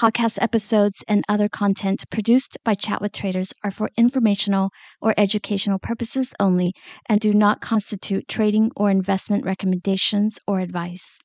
Podcast episodes and other content produced by Chat with Traders are for informational or educational purposes only and do not constitute trading or investment recommendations or advice.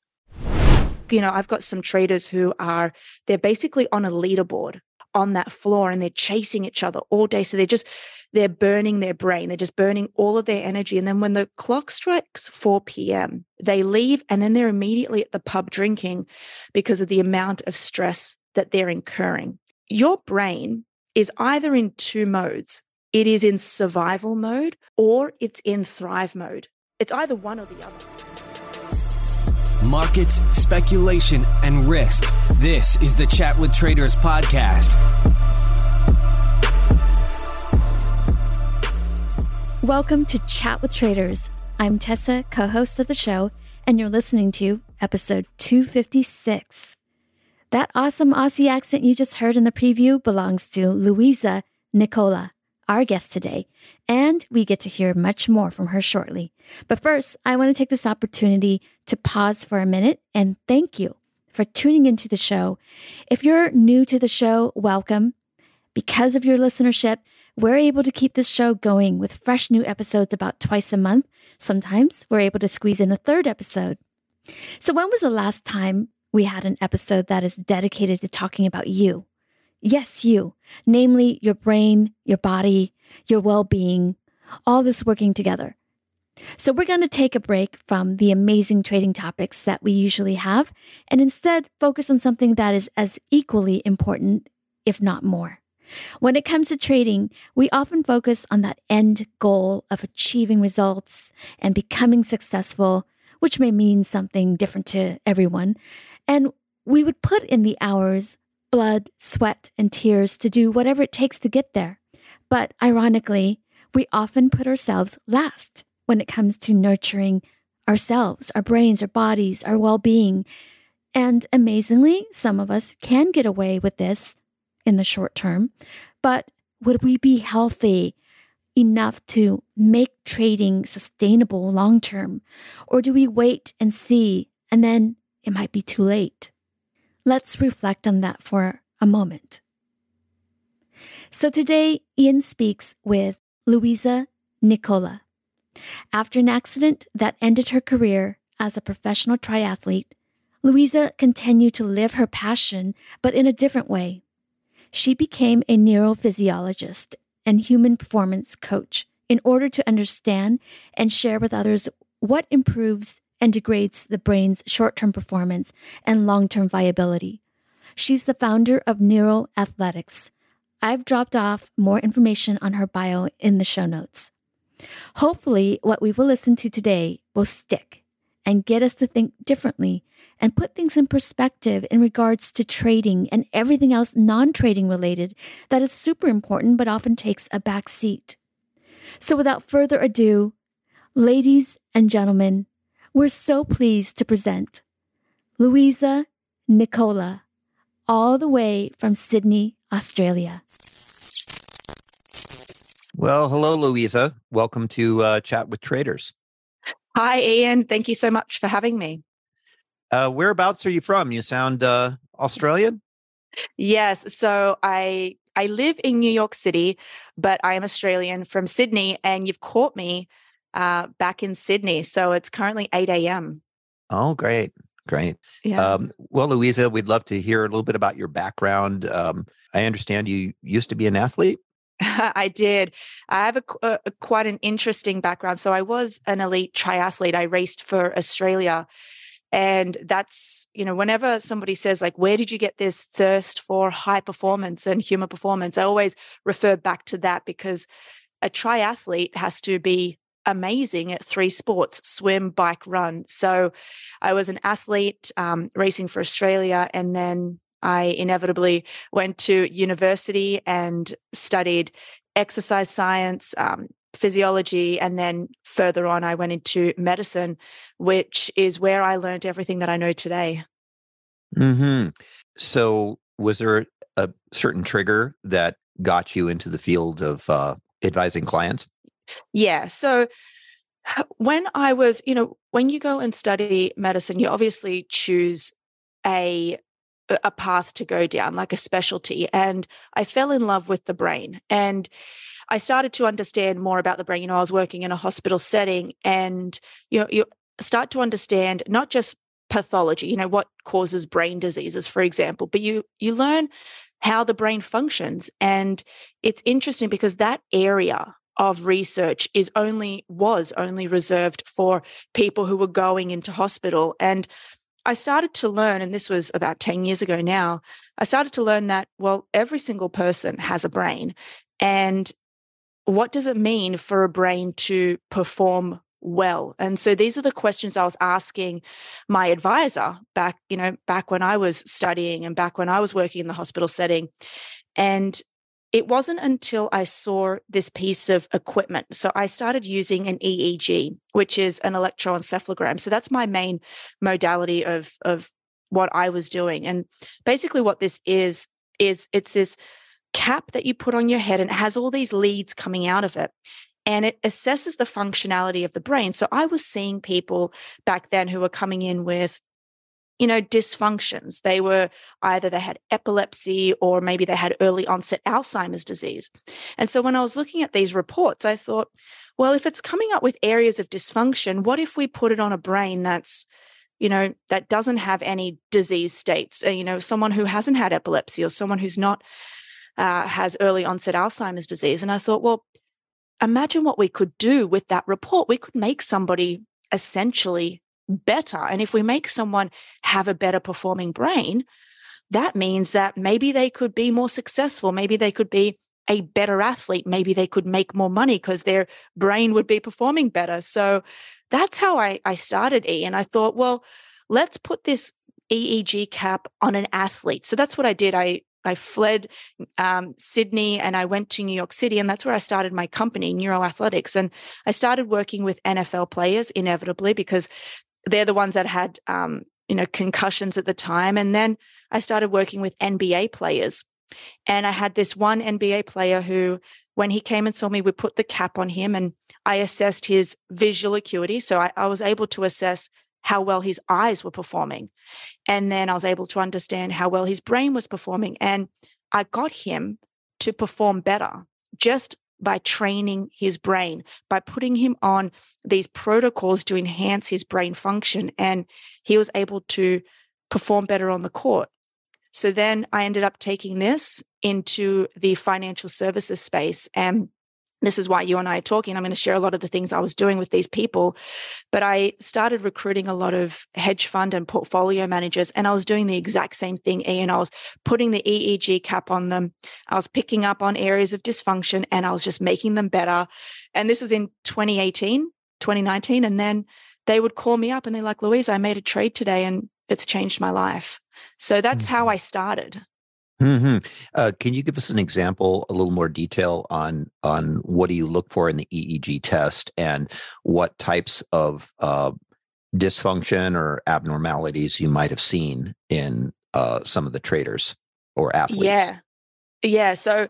You know, I've got some traders who are, they're basically on a leaderboard on that floor and they're chasing each other all day. So they're just, they're burning their brain. They're just burning all of their energy. And then when the clock strikes 4 p.m., they leave and then they're immediately at the pub drinking because of the amount of stress that they're incurring. Your brain is either in two modes it is in survival mode or it's in thrive mode. It's either one or the other. Markets, speculation, and risk. This is the Chat with Traders podcast. Welcome to Chat with Traders. I'm Tessa, co host of the show, and you're listening to episode 256. That awesome Aussie accent you just heard in the preview belongs to Louisa Nicola, our guest today, and we get to hear much more from her shortly. But first, I want to take this opportunity to pause for a minute and thank you for tuning into the show. If you're new to the show, welcome. Because of your listenership, we're able to keep this show going with fresh new episodes about twice a month. Sometimes we're able to squeeze in a third episode. So, when was the last time we had an episode that is dedicated to talking about you. Yes, you, namely your brain, your body, your well being, all this working together. So, we're going to take a break from the amazing trading topics that we usually have and instead focus on something that is as equally important, if not more. When it comes to trading, we often focus on that end goal of achieving results and becoming successful, which may mean something different to everyone. And we would put in the hours, blood, sweat, and tears to do whatever it takes to get there. But ironically, we often put ourselves last when it comes to nurturing ourselves, our brains, our bodies, our well being. And amazingly, some of us can get away with this in the short term. But would we be healthy enough to make trading sustainable long term? Or do we wait and see and then it might be too late. Let's reflect on that for a moment. So today, Ian speaks with Louisa Nicola. After an accident that ended her career as a professional triathlete, Louisa continued to live her passion, but in a different way. She became a neurophysiologist and human performance coach in order to understand and share with others what improves and degrades the brain's short term performance and long term viability. She's the founder of Neuro Athletics. I've dropped off more information on her bio in the show notes. Hopefully, what we will listen to today will stick and get us to think differently and put things in perspective in regards to trading and everything else non trading related that is super important but often takes a back seat. So, without further ado, ladies and gentlemen, we're so pleased to present Louisa Nicola, all the way from Sydney, Australia. Well, hello, Louisa. Welcome to uh, Chat with Traders. Hi, Ian. Thank you so much for having me. Uh, whereabouts are you from? You sound uh, Australian. Yes. So I I live in New York City, but I am Australian from Sydney, and you've caught me uh, back in Sydney. So it's currently 8 a.m. Oh, great. Great. Yeah. Um, well, Louisa, we'd love to hear a little bit about your background. Um, I understand you used to be an athlete. I did. I have a, a, a, quite an interesting background. So I was an elite triathlete. I raced for Australia. And that's, you know, whenever somebody says, like, where did you get this thirst for high performance and human performance? I always refer back to that because a triathlete has to be amazing at three sports swim, bike, run. So I was an athlete um, racing for Australia. And then I inevitably went to university and studied exercise science, um, physiology, and then further on, I went into medicine, which is where I learned everything that I know today. Hmm. So, was there a certain trigger that got you into the field of uh, advising clients? Yeah. So, when I was, you know, when you go and study medicine, you obviously choose a a path to go down, like a specialty. And I fell in love with the brain. And I started to understand more about the brain. You know, I was working in a hospital setting and you know, you start to understand not just pathology, you know, what causes brain diseases, for example, but you you learn how the brain functions. And it's interesting because that area of research is only was only reserved for people who were going into hospital. And I started to learn, and this was about 10 years ago now, I started to learn that, well, every single person has a brain. And what does it mean for a brain to perform well? And so these are the questions I was asking my advisor back, you know, back when I was studying and back when I was working in the hospital setting. And it wasn't until I saw this piece of equipment. So I started using an EEG, which is an electroencephalogram. So that's my main modality of, of what I was doing. And basically, what this is, is it's this cap that you put on your head and it has all these leads coming out of it and it assesses the functionality of the brain. So I was seeing people back then who were coming in with you know, dysfunctions. They were either they had epilepsy or maybe they had early onset Alzheimer's disease. And so when I was looking at these reports, I thought, well, if it's coming up with areas of dysfunction, what if we put it on a brain that's, you know, that doesn't have any disease states? Uh, you know, someone who hasn't had epilepsy or someone who's not uh, has early onset Alzheimer's disease. And I thought, well, imagine what we could do with that report. We could make somebody essentially better. And if we make someone have a better performing brain, that means that maybe they could be more successful. Maybe they could be a better athlete. Maybe they could make more money because their brain would be performing better. So that's how I, I started E. And I thought, well, let's put this EEG cap on an athlete. So that's what I did. I I fled um, Sydney and I went to New York City, and that's where I started my company, Neuroathletics. And I started working with NFL players inevitably because they're the ones that had um, you know concussions at the time and then i started working with nba players. And i had this one nba player who when he came and saw me we put the cap on him and i assessed his visual acuity. So I, I was able to assess how well his eyes were performing. And then i was able to understand how well his brain was performing. And i got him to perform better just by training his brain, by putting him on these protocols to enhance his brain function. And he was able to perform better on the court. So then I ended up taking this into the financial services space. And this is why you and I are talking. I'm going to share a lot of the things I was doing with these people. But I started recruiting a lot of hedge fund and portfolio managers, and I was doing the exact same thing, Ian. I was putting the EEG cap on them. I was picking up on areas of dysfunction and I was just making them better. And this was in 2018, 2019. And then they would call me up and they're like, Louise, I made a trade today and it's changed my life. So that's how mm-hmm. I started. Mm-hmm. Uh, can you give us an example, a little more detail on on what do you look for in the EEG test, and what types of uh, dysfunction or abnormalities you might have seen in uh, some of the traders or athletes? Yeah, yeah. So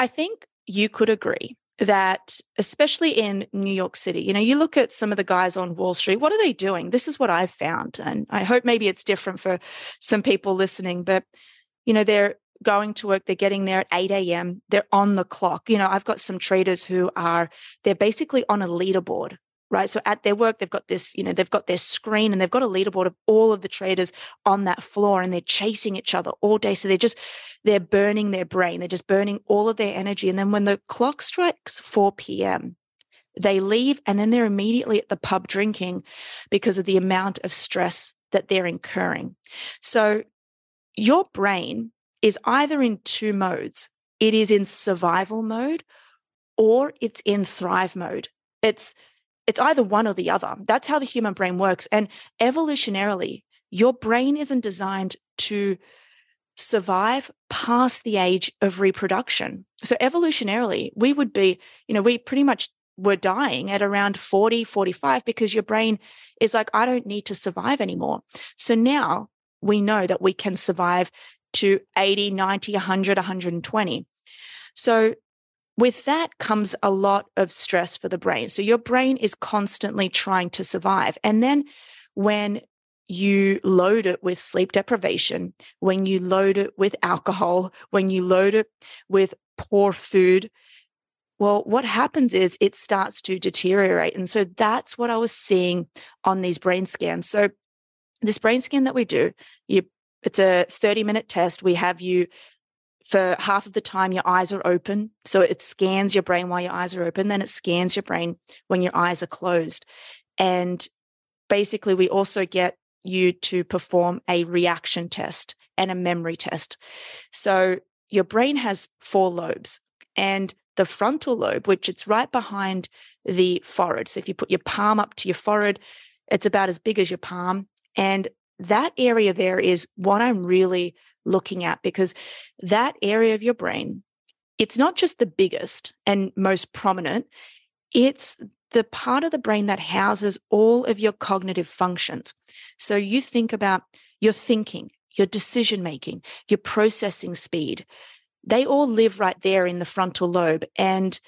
I think you could agree that especially in New York City, you know, you look at some of the guys on Wall Street, what are they doing? This is what I've found. And I hope maybe it's different for some people listening, but you know, they're going to work, they're getting there at 8 a.m., they're on the clock. You know, I've got some traders who are, they're basically on a leaderboard right? So at their work, they've got this, you know, they've got their screen and they've got a leaderboard of all of the traders on that floor and they're chasing each other all day. So they're just, they're burning their brain. They're just burning all of their energy. And then when the clock strikes 4 p.m., they leave and then they're immediately at the pub drinking because of the amount of stress that they're incurring. So your brain is either in two modes it is in survival mode or it's in thrive mode. It's it's either one or the other. That's how the human brain works. And evolutionarily, your brain isn't designed to survive past the age of reproduction. So, evolutionarily, we would be, you know, we pretty much were dying at around 40, 45 because your brain is like, I don't need to survive anymore. So now we know that we can survive to 80, 90, 100, 120. So with that comes a lot of stress for the brain. So your brain is constantly trying to survive. And then when you load it with sleep deprivation, when you load it with alcohol, when you load it with poor food, well, what happens is it starts to deteriorate. And so that's what I was seeing on these brain scans. So, this brain scan that we do, you, it's a 30 minute test. We have you for half of the time your eyes are open. So it scans your brain while your eyes are open then it scans your brain when your eyes are closed. And basically we also get you to perform a reaction test and a memory test. So your brain has four lobes and the frontal lobe which it's right behind the forehead. So if you put your palm up to your forehead it's about as big as your palm and that area there is what i'm really looking at because that area of your brain, it's not just the biggest and most prominent, it's the part of the brain that houses all of your cognitive functions. So you think about your thinking, your decision making, your processing speed. They all live right there in the frontal lobe. And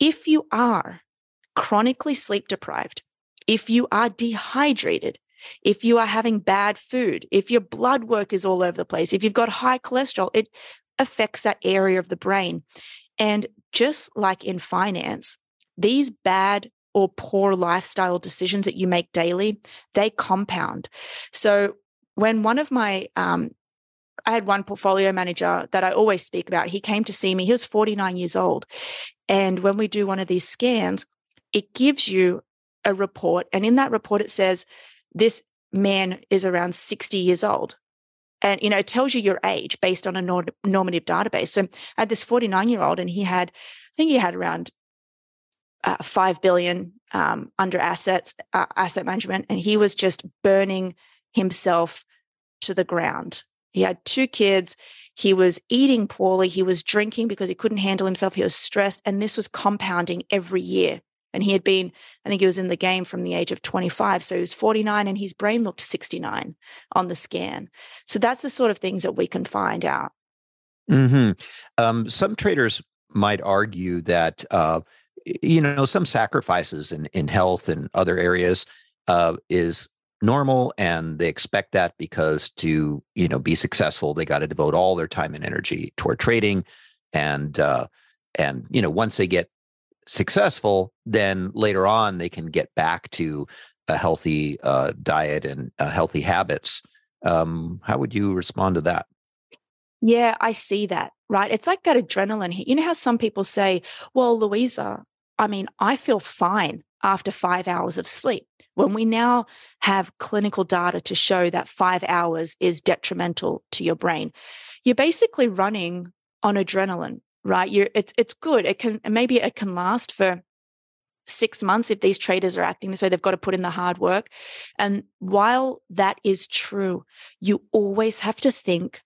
if you are chronically sleep deprived, if you are dehydrated, if you are having bad food, if your blood work is all over the place, if you've got high cholesterol, it affects that area of the brain. And just like in finance, these bad or poor lifestyle decisions that you make daily, they compound. So when one of my um, I had one portfolio manager that I always speak about. He came to see me. He was 49 years old. And when we do one of these scans, it gives you a report. And in that report, it says this man is around 60 years old. And, you know, it tells you your age based on a normative database. So I had this 49 year old and he had, I think he had around uh, 5 billion um, under assets, uh, asset management. And he was just burning himself to the ground. He had two kids. He was eating poorly. He was drinking because he couldn't handle himself. He was stressed. And this was compounding every year. And he had been, I think he was in the game from the age of 25. So he was 49 and his brain looked 69 on the scan. So that's the sort of things that we can find out. Mm-hmm. Um, some traders might argue that, uh, you know, some sacrifices in, in health and other areas uh, is normal and they expect that because to you know be successful they got to devote all their time and energy toward trading and uh and you know once they get successful, then later on they can get back to a healthy uh, diet and uh, healthy habits. Um, how would you respond to that? Yeah, I see that, right? It's like that adrenaline. You know how some people say, well, Louisa, I mean, I feel fine after five hours of sleep. When we now have clinical data to show that five hours is detrimental to your brain, you're basically running on adrenaline right? You're it's it's good. It can maybe it can last for six months if these traders are acting this way. They've got to put in the hard work. And while that is true, you always have to think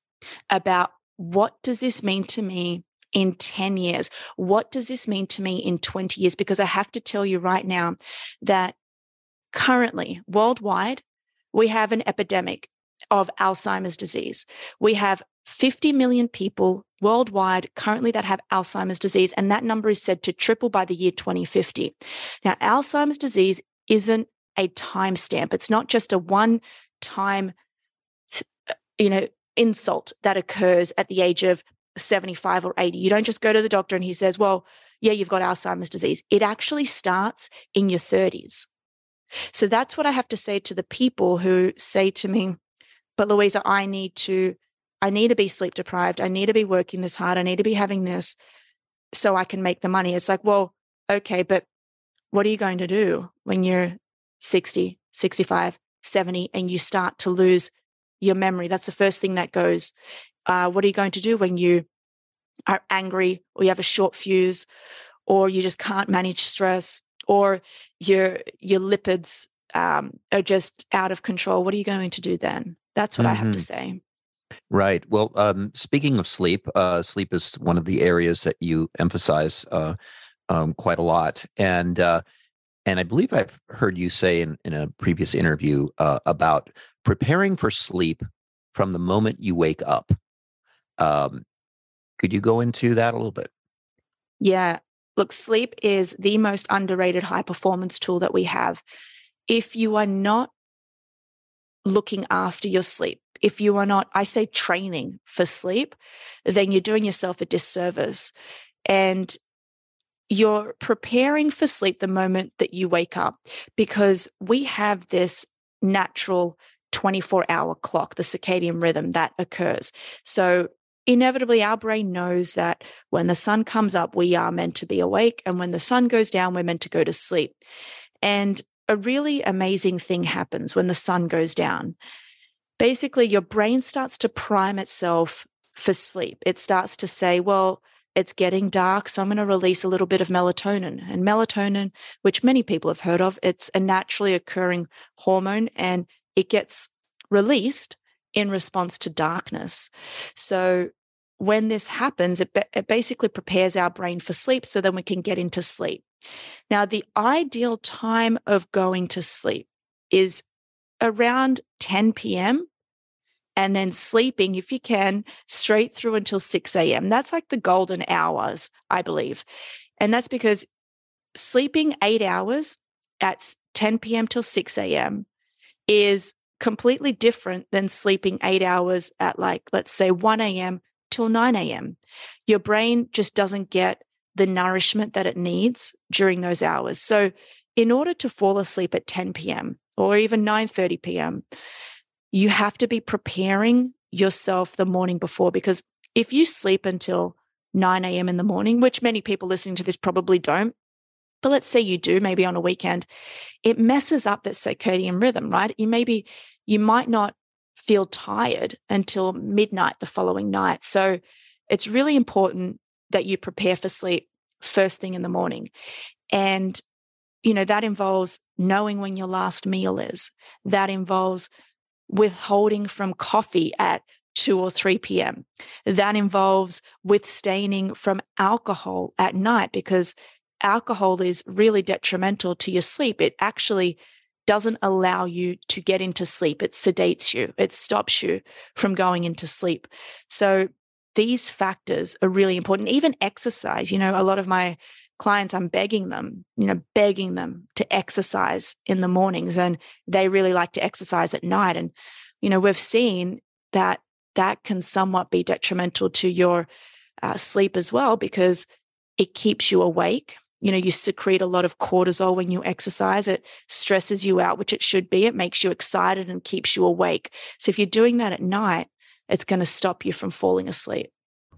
about what does this mean to me in 10 years? What does this mean to me in 20 years? Because I have to tell you right now that currently, worldwide, we have an epidemic of Alzheimer's disease. We have 50 million people worldwide currently that have Alzheimer's disease, and that number is said to triple by the year 2050. Now, Alzheimer's disease isn't a timestamp. It's not just a one time, uh, you know, insult that occurs at the age of 75 or 80. You don't just go to the doctor and he says, well, yeah, you've got Alzheimer's disease. It actually starts in your 30s. So that's what I have to say to the people who say to me, but Louisa, I need to, I need to be sleep deprived. I need to be working this hard. I need to be having this so I can make the money. It's like, well, okay, but what are you going to do when you're 60, 65, 70, and you start to lose your memory? That's the first thing that goes. Uh, what are you going to do when you are angry or you have a short fuse or you just can't manage stress or your your lipids um, are just out of control? What are you going to do then? That's what mm-hmm. I have to mm-hmm. say. Right. Well, um, speaking of sleep, uh, sleep is one of the areas that you emphasize uh, um, quite a lot, and uh, and I believe I've heard you say in, in a previous interview uh, about preparing for sleep from the moment you wake up. Um, could you go into that a little bit? Yeah. Look, sleep is the most underrated high performance tool that we have. If you are not looking after your sleep, if you are not, I say, training for sleep, then you're doing yourself a disservice. And you're preparing for sleep the moment that you wake up because we have this natural 24 hour clock, the circadian rhythm that occurs. So, inevitably, our brain knows that when the sun comes up, we are meant to be awake. And when the sun goes down, we're meant to go to sleep. And a really amazing thing happens when the sun goes down. Basically, your brain starts to prime itself for sleep. It starts to say, well, it's getting dark, so I'm going to release a little bit of melatonin. And melatonin, which many people have heard of, it's a naturally occurring hormone and it gets released in response to darkness. So when this happens, it, it basically prepares our brain for sleep so then we can get into sleep. Now, the ideal time of going to sleep is around 10 p.m and then sleeping, if you can, straight through until 6 a.m. That's like the golden hours, I believe. And that's because sleeping eight hours at 10 p.m. till 6 a.m. is completely different than sleeping eight hours at like, let's say 1 a.m. till 9 a.m. Your brain just doesn't get the nourishment that it needs during those hours. So in order to fall asleep at 10 p.m. or even 9:30 p.m., you have to be preparing yourself the morning before because if you sleep until 9 a.m. in the morning, which many people listening to this probably don't, but let's say you do, maybe on a weekend, it messes up that circadian rhythm, right? You maybe, you might not feel tired until midnight the following night. So it's really important that you prepare for sleep first thing in the morning. And, you know, that involves knowing when your last meal is. That involves withholding from coffee at 2 or 3 p.m. That involves withstanding from alcohol at night because alcohol is really detrimental to your sleep. It actually doesn't allow you to get into sleep. It sedates you, it stops you from going into sleep. So these factors are really important. Even exercise, you know, a lot of my clients, I'm begging them, you know, begging them to exercise in the mornings and they really like to exercise at night. And, you know, we've seen that that can somewhat be detrimental to your uh, sleep as well because it keeps you awake. You know, you secrete a lot of cortisol when you exercise. It stresses you out, which it should be. It makes you excited and keeps you awake. So if you're doing that at night, it's going to stop you from falling asleep.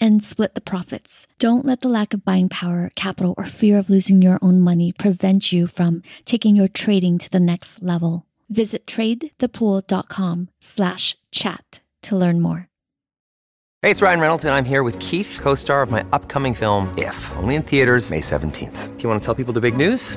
and split the profits. Don't let the lack of buying power, capital, or fear of losing your own money prevent you from taking your trading to the next level. Visit tradethepool.com slash chat to learn more. Hey, it's Ryan Reynolds, and I'm here with Keith, co-star of my upcoming film, If, only in theaters May 17th. Do you want to tell people the big news?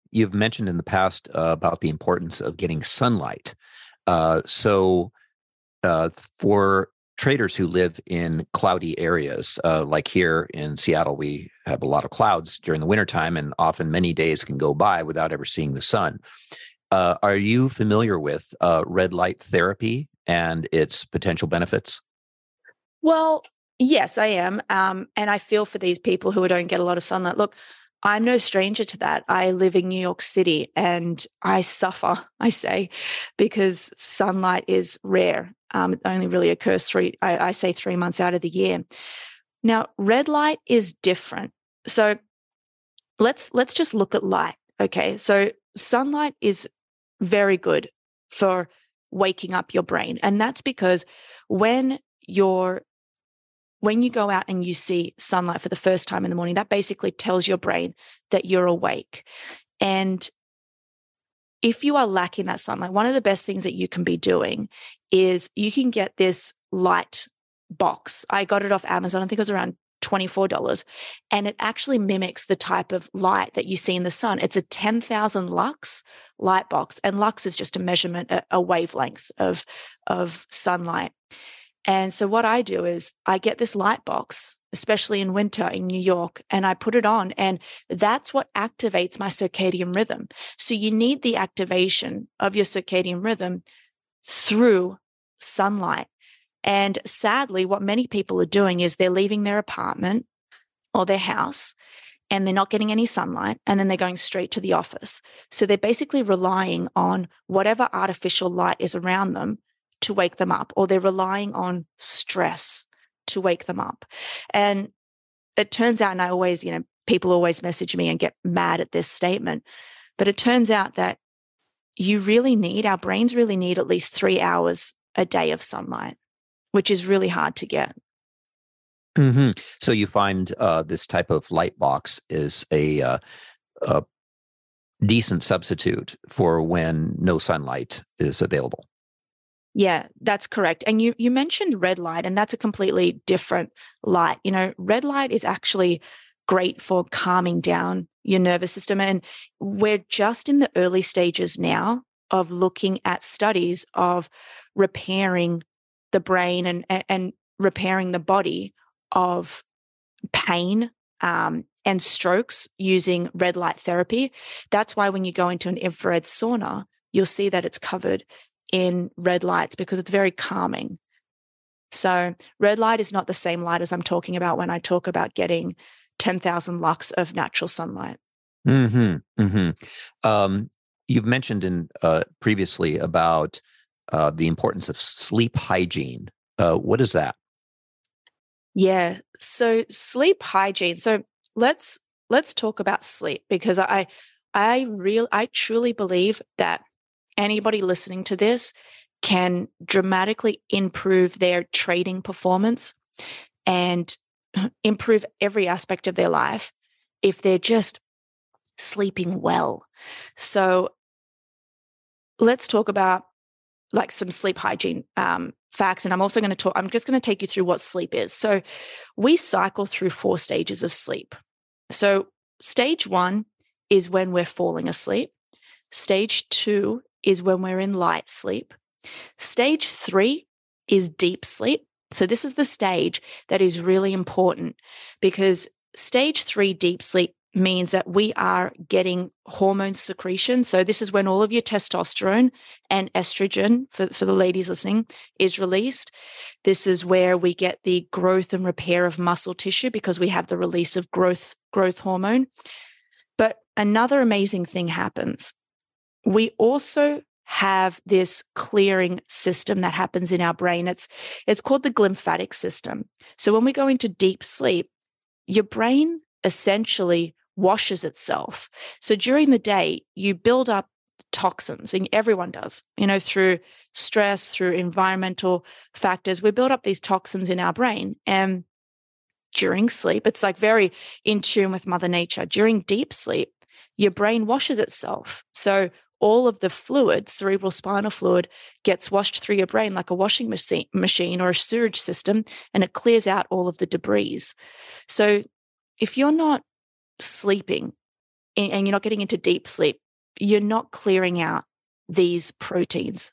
you've mentioned in the past uh, about the importance of getting sunlight. Uh, so uh, for traders who live in cloudy areas, uh, like here in Seattle, we have a lot of clouds during the wintertime, and often many days can go by without ever seeing the sun. Uh, are you familiar with uh, red light therapy and its potential benefits? Well, yes, I am. Um, and I feel for these people who don't get a lot of sunlight. Look, I'm no stranger to that. I live in New York City and I suffer, I say, because sunlight is rare. Um, it only really occurs three, I, I say three months out of the year. Now, red light is different. So let's let's just look at light. Okay. So sunlight is very good for waking up your brain. And that's because when you're when you go out and you see sunlight for the first time in the morning, that basically tells your brain that you're awake. And if you are lacking that sunlight, one of the best things that you can be doing is you can get this light box. I got it off Amazon. I think it was around $24. And it actually mimics the type of light that you see in the sun. It's a 10,000 lux light box. And lux is just a measurement, a, wavelength of, of sunlight. And so what I do is I get this light box, especially in winter in New York, and I put it on. And that's what activates my circadian rhythm. So you need the activation of your circadian rhythm through sunlight. And sadly, what many people are doing is they're leaving their apartment or their house and they're not getting any sunlight and then they're going straight to the office. So they're basically relying on whatever artificial light is around them to wake them up, or they're relying on stress to wake them up. And it turns out, and I always, you know, people always message me and get mad at this statement, but it turns out that you really need, our brains really need at least three hours a day of sunlight, which is really hard to get. Mm-hmm. So you find uh, this type of light box is a, uh, a decent substitute for when no sunlight is available. Yeah, that's correct. And you you mentioned red light and that's a completely different light. You know, red light is actually great for calming down your nervous system and we're just in the early stages now of looking at studies of repairing the brain and and repairing the body of pain um, and strokes using red light therapy. That's why when you go into an infrared sauna, you'll see that it's covered in red lights because it's very calming. So, red light is not the same light as I'm talking about when I talk about getting 10,000 lux of natural sunlight. Hmm. Hmm. Um, you've mentioned in uh, previously about uh, the importance of sleep hygiene. Uh, what is that? Yeah. So sleep hygiene. So let's let's talk about sleep because I I real I truly believe that anybody listening to this can dramatically improve their trading performance and improve every aspect of their life if they're just sleeping well. So let's talk about like some sleep hygiene um, facts. And I'm also going to talk, I'm just going to take you through what sleep is. So we cycle through four stages of sleep. So stage one is when we're falling asleep. Stage two is when we're in light sleep. Stage three is deep sleep. So, this is the stage that is really important because stage three deep sleep means that we are getting hormone secretion. So, this is when all of your testosterone and estrogen, for, for the ladies listening, is released. This is where we get the growth and repair of muscle tissue because we have the release of growth, growth hormone. But another amazing thing happens. We also have this clearing system that happens in our brain. It's, it's called the glymphatic system. So, when we go into deep sleep, your brain essentially washes itself. So during the day, you build up toxins, and everyone does, you know, through stress, through environmental factors. We build up these toxins in our brain. And during sleep, it's like very in tune with Mother Nature. During deep sleep, your brain washes itself. So all of the fluid, cerebral spinal fluid, gets washed through your brain like a washing machine, or a sewage system, and it clears out all of the debris. So if you're not sleeping and you're not getting into deep sleep, you're not clearing out these proteins.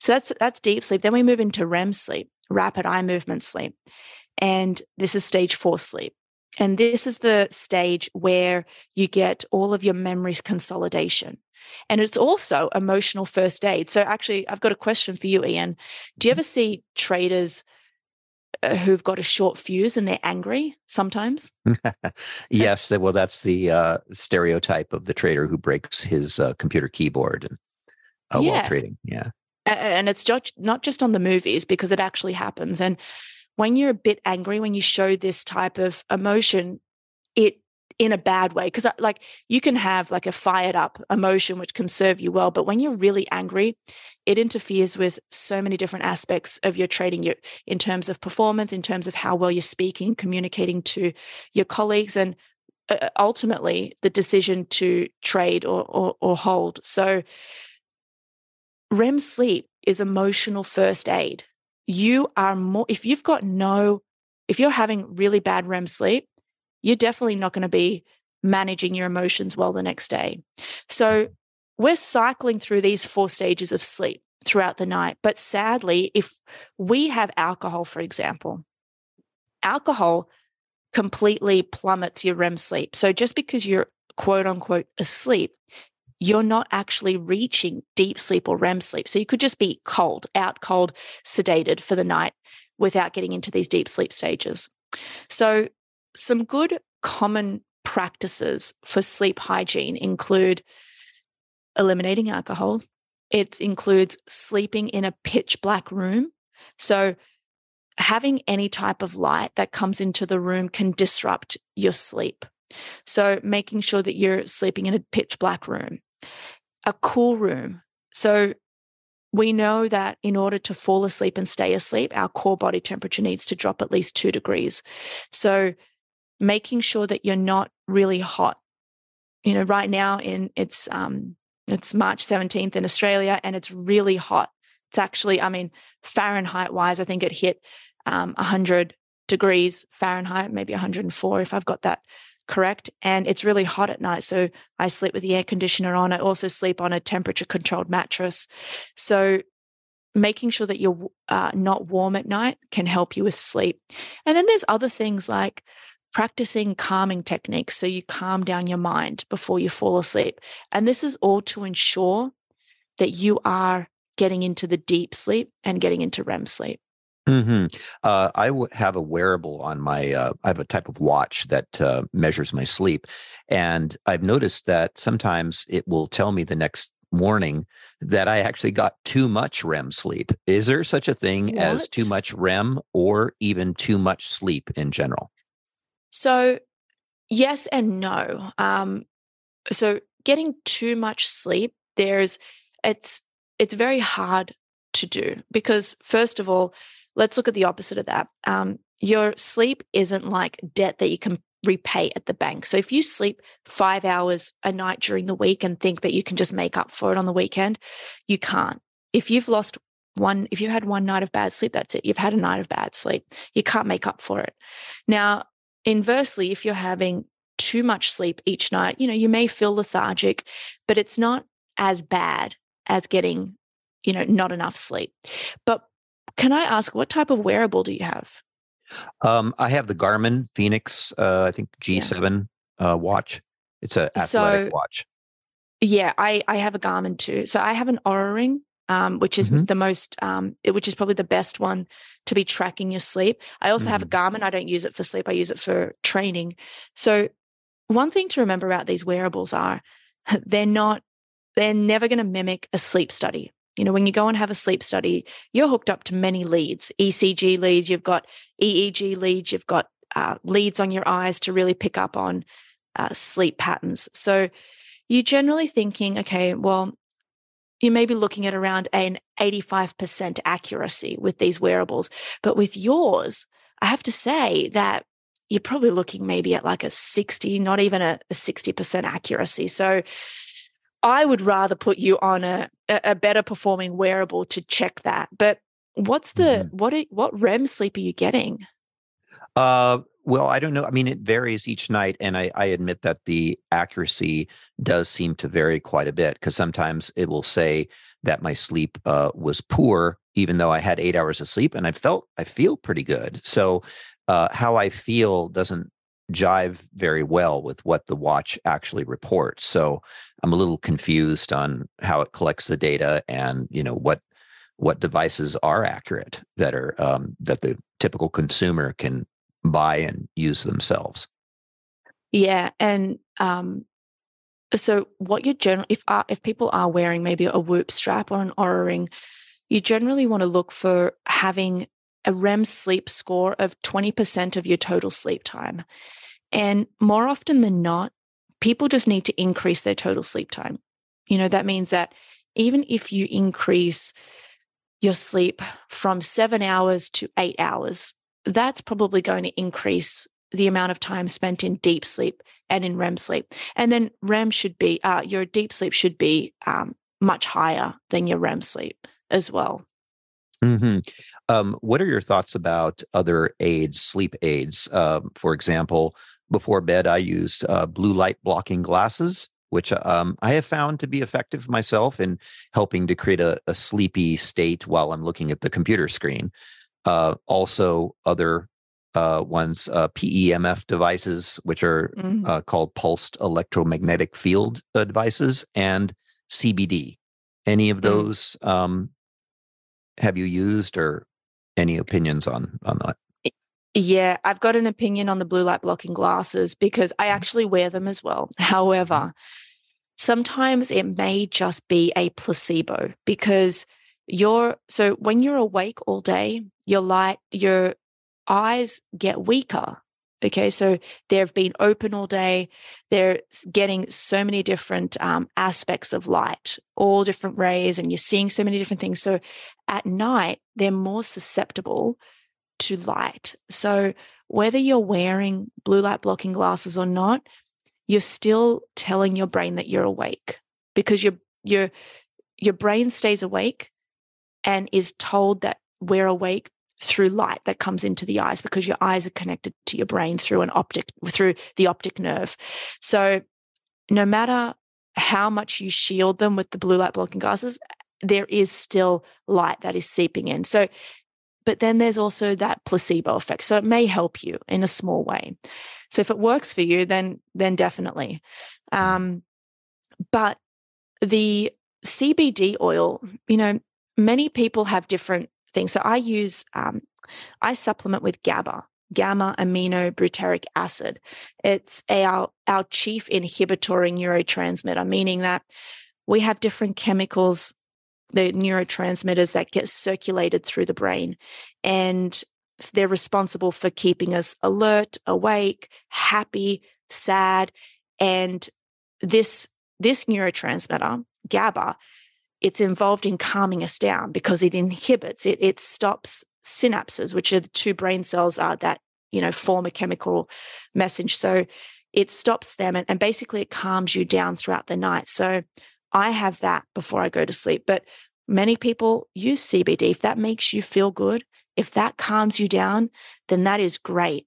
So that's that's deep sleep. Then we move into REM sleep, rapid eye movement sleep. And this is stage 4 sleep. And this is the stage where you get all of your memory consolidation. And it's also emotional first aid. So actually I've got a question for you Ian. Do you mm-hmm. ever see traders uh, who've got a short fuse and they're angry sometimes. yes, well, that's the uh, stereotype of the trader who breaks his uh, computer keyboard and, uh, yeah. while trading. Yeah, and it's just not just on the movies because it actually happens. And when you're a bit angry, when you show this type of emotion, it in a bad way because like you can have like a fired up emotion which can serve you well but when you're really angry it interferes with so many different aspects of your trading your, in terms of performance in terms of how well you're speaking communicating to your colleagues and uh, uh ultimately the decision to trade or, or, or hold. So rem sleep is emotional first aid. You are more if you've got no if you're having really bad rem sleep you're definitely not going to be managing your emotions well the next day. So we're cycling through these four stages of sleep throughout the night. But sadly, if we have alcohol, for example, alcohol completely plummets your REM sleep. So just because you're quote unquote asleep, you're not actually reaching deep sleep or REM sleep. So you could just be cold, out cold, sedated for the night without getting into these deep sleep stages. So some good common practices for sleep hygiene include eliminating alcohol. It includes sleeping in a pitch black room. So, having any type of light that comes into the room can disrupt your sleep. So, making sure that you're sleeping in a pitch black room, a cool room. So, we know that in order to fall asleep and stay asleep, our core body temperature needs to drop at least two degrees. So, making sure that you're not really hot. You know, right now in it's um it's March 17th in Australia and it's really hot. It's actually, I mean, Fahrenheit wise, I think it hit um, 100 degrees Fahrenheit, maybe 104 if I've got that correct. And it's really hot at night. So I sleep with the air conditioner on. I also sleep on a temperature controlled mattress. So making sure that you're uh, not warm at night can help you with sleep. And then there's other things like practicing calming techniques so you calm down your mind before you fall asleep. And this is all to ensure that you are getting into the deep sleep and getting into REM sleep. Mm-hmm. Uh, I w- have a wearable on my. Uh, I have a type of watch that uh, measures my sleep, and I've noticed that sometimes it will tell me the next morning that I actually got too much REM sleep. Is there such a thing what? as too much REM or even too much sleep in general? So, yes and no. Um, so, getting too much sleep, there's it's it's very hard to do because first of all, let's look at the opposite of that. Um, your sleep isn't like debt that you can repay at the bank. So if you sleep five hours a night during the week and think that you can just make up for it on the weekend, you can't. If you've lost one, if you had one night of bad sleep, that's it. You've had a night of bad sleep. You can't make up for it. Now, Inversely, if you're having too much sleep each night, you know, you may feel lethargic, but it's not as bad as getting, you know, not enough sleep. But can I ask what type of wearable do you have? Um, I have the Garmin Fenix, uh, I think G7 yeah. uh, watch. It's a athletic so, watch. Yeah, I I have a Garmin too. So I have an Oura ring, um, which is mm-hmm. the most, um, which is probably the best one to be tracking your sleep. I also mm-hmm. have a mm-hmm. Garmin. I don't use it for sleep. I use it for training. So one thing to remember about these wearables are they're not, they're never going to mimic a sleep study. You know, when you go and have a sleep study, you're hooked up to many leads, ECG leads, you've got EEG leads, you've got uh, leads on your eyes to really pick up on uh, sleep patterns. So you're generally thinking, okay, well, you may be looking at around an 85% accuracy with these wearables. But with yours, I have to say that you're probably looking maybe at like a 60, not even a, a 60% accuracy. So I would rather put you on a, a better performing wearable to check that. But what's the mm-hmm. what are, what REM sleep are you getting? Uh well, I don't know. I mean, it varies each night, and I, I admit that the accuracy does seem to vary quite a bit because sometimes it will say that my sleep uh, was poor, even though I had eight hours of sleep, and I felt I feel pretty good. So, uh, how I feel doesn't jive very well with what the watch actually reports. So, I'm a little confused on how it collects the data and you know what what devices are accurate that are um, that the typical consumer can buy and use themselves. Yeah, and um, so what you generally if uh, if people are wearing maybe a Whoop strap or an Oura ring, you generally want to look for having a REM sleep score of 20% of your total sleep time. And more often than not, people just need to increase their total sleep time. You know, that means that even if you increase your sleep from seven hours to eight hours, that's probably going to increase the amount of time spent in deep sleep and in REM sleep. And then REM should be, uh, your deep sleep should be um, much higher than your REM sleep as well. Mm-hmm. Um, what are your thoughts about other aids, sleep aids? Uh, for example, before bed, I use uh, blue light blocking glasses, which um, I have found to be effective myself in helping to create a, a sleepy state while I'm looking at the computer screen. Uh, also, other uh, ones, uh, PEMF devices, which are mm-hmm. uh, called pulsed electromagnetic field uh, devices, and CBD. Any of mm. those um, have you used, or any opinions on on that? Yeah, I've got an opinion on the blue light blocking glasses because I mm-hmm. actually wear them as well. However, mm-hmm. sometimes it may just be a placebo because you're so when you're awake all day, your light, your eyes get weaker. Okay, so they've been open all day. They're getting so many different um, aspects of light, all different rays, and you're seeing so many different things. So at night, they're more susceptible to light. So whether you're wearing blue light blocking glasses or not, you're still telling your brain that you're awake because your your your brain stays awake and is told that we're awake through light that comes into the eyes because your eyes are connected to your brain through an optic through the optic nerve. So no matter how much you shield them with the blue light blocking glasses, there is still light that is seeping in. So but then there's also that placebo effect. So it may help you in a small way. So if it works for you, then then definitely. Um, but the CBD oil, you know, many people have different things. So I use, um, I supplement with GABA, gamma amino butyric acid. It's our, our chief inhibitory neurotransmitter, meaning that we have different chemicals, the neurotransmitters that get circulated through the brain. And they're responsible for keeping us alert, awake, happy, sad. And this, this neurotransmitter, GABA, it's involved in calming us down because it inhibits it it stops synapses which are the two brain cells uh, that you know form a chemical message. So it stops them and, and basically it calms you down throughout the night. So i have that before i go to sleep. But many people use cbd if that makes you feel good if that calms you down then that is great.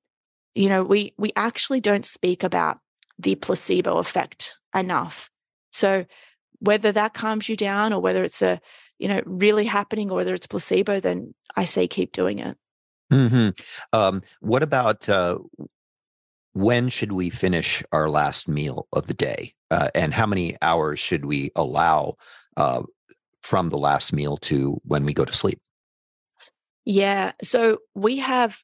You know we we actually don't speak about the placebo effect enough. So whether that calms you down or whether it's a, you know, really happening or whether it's placebo, then I say keep doing it. Mm-hmm. Um, what about uh, when should we finish our last meal of the day? Uh, and how many hours should we allow uh, from the last meal to when we go to sleep? Yeah. So we have,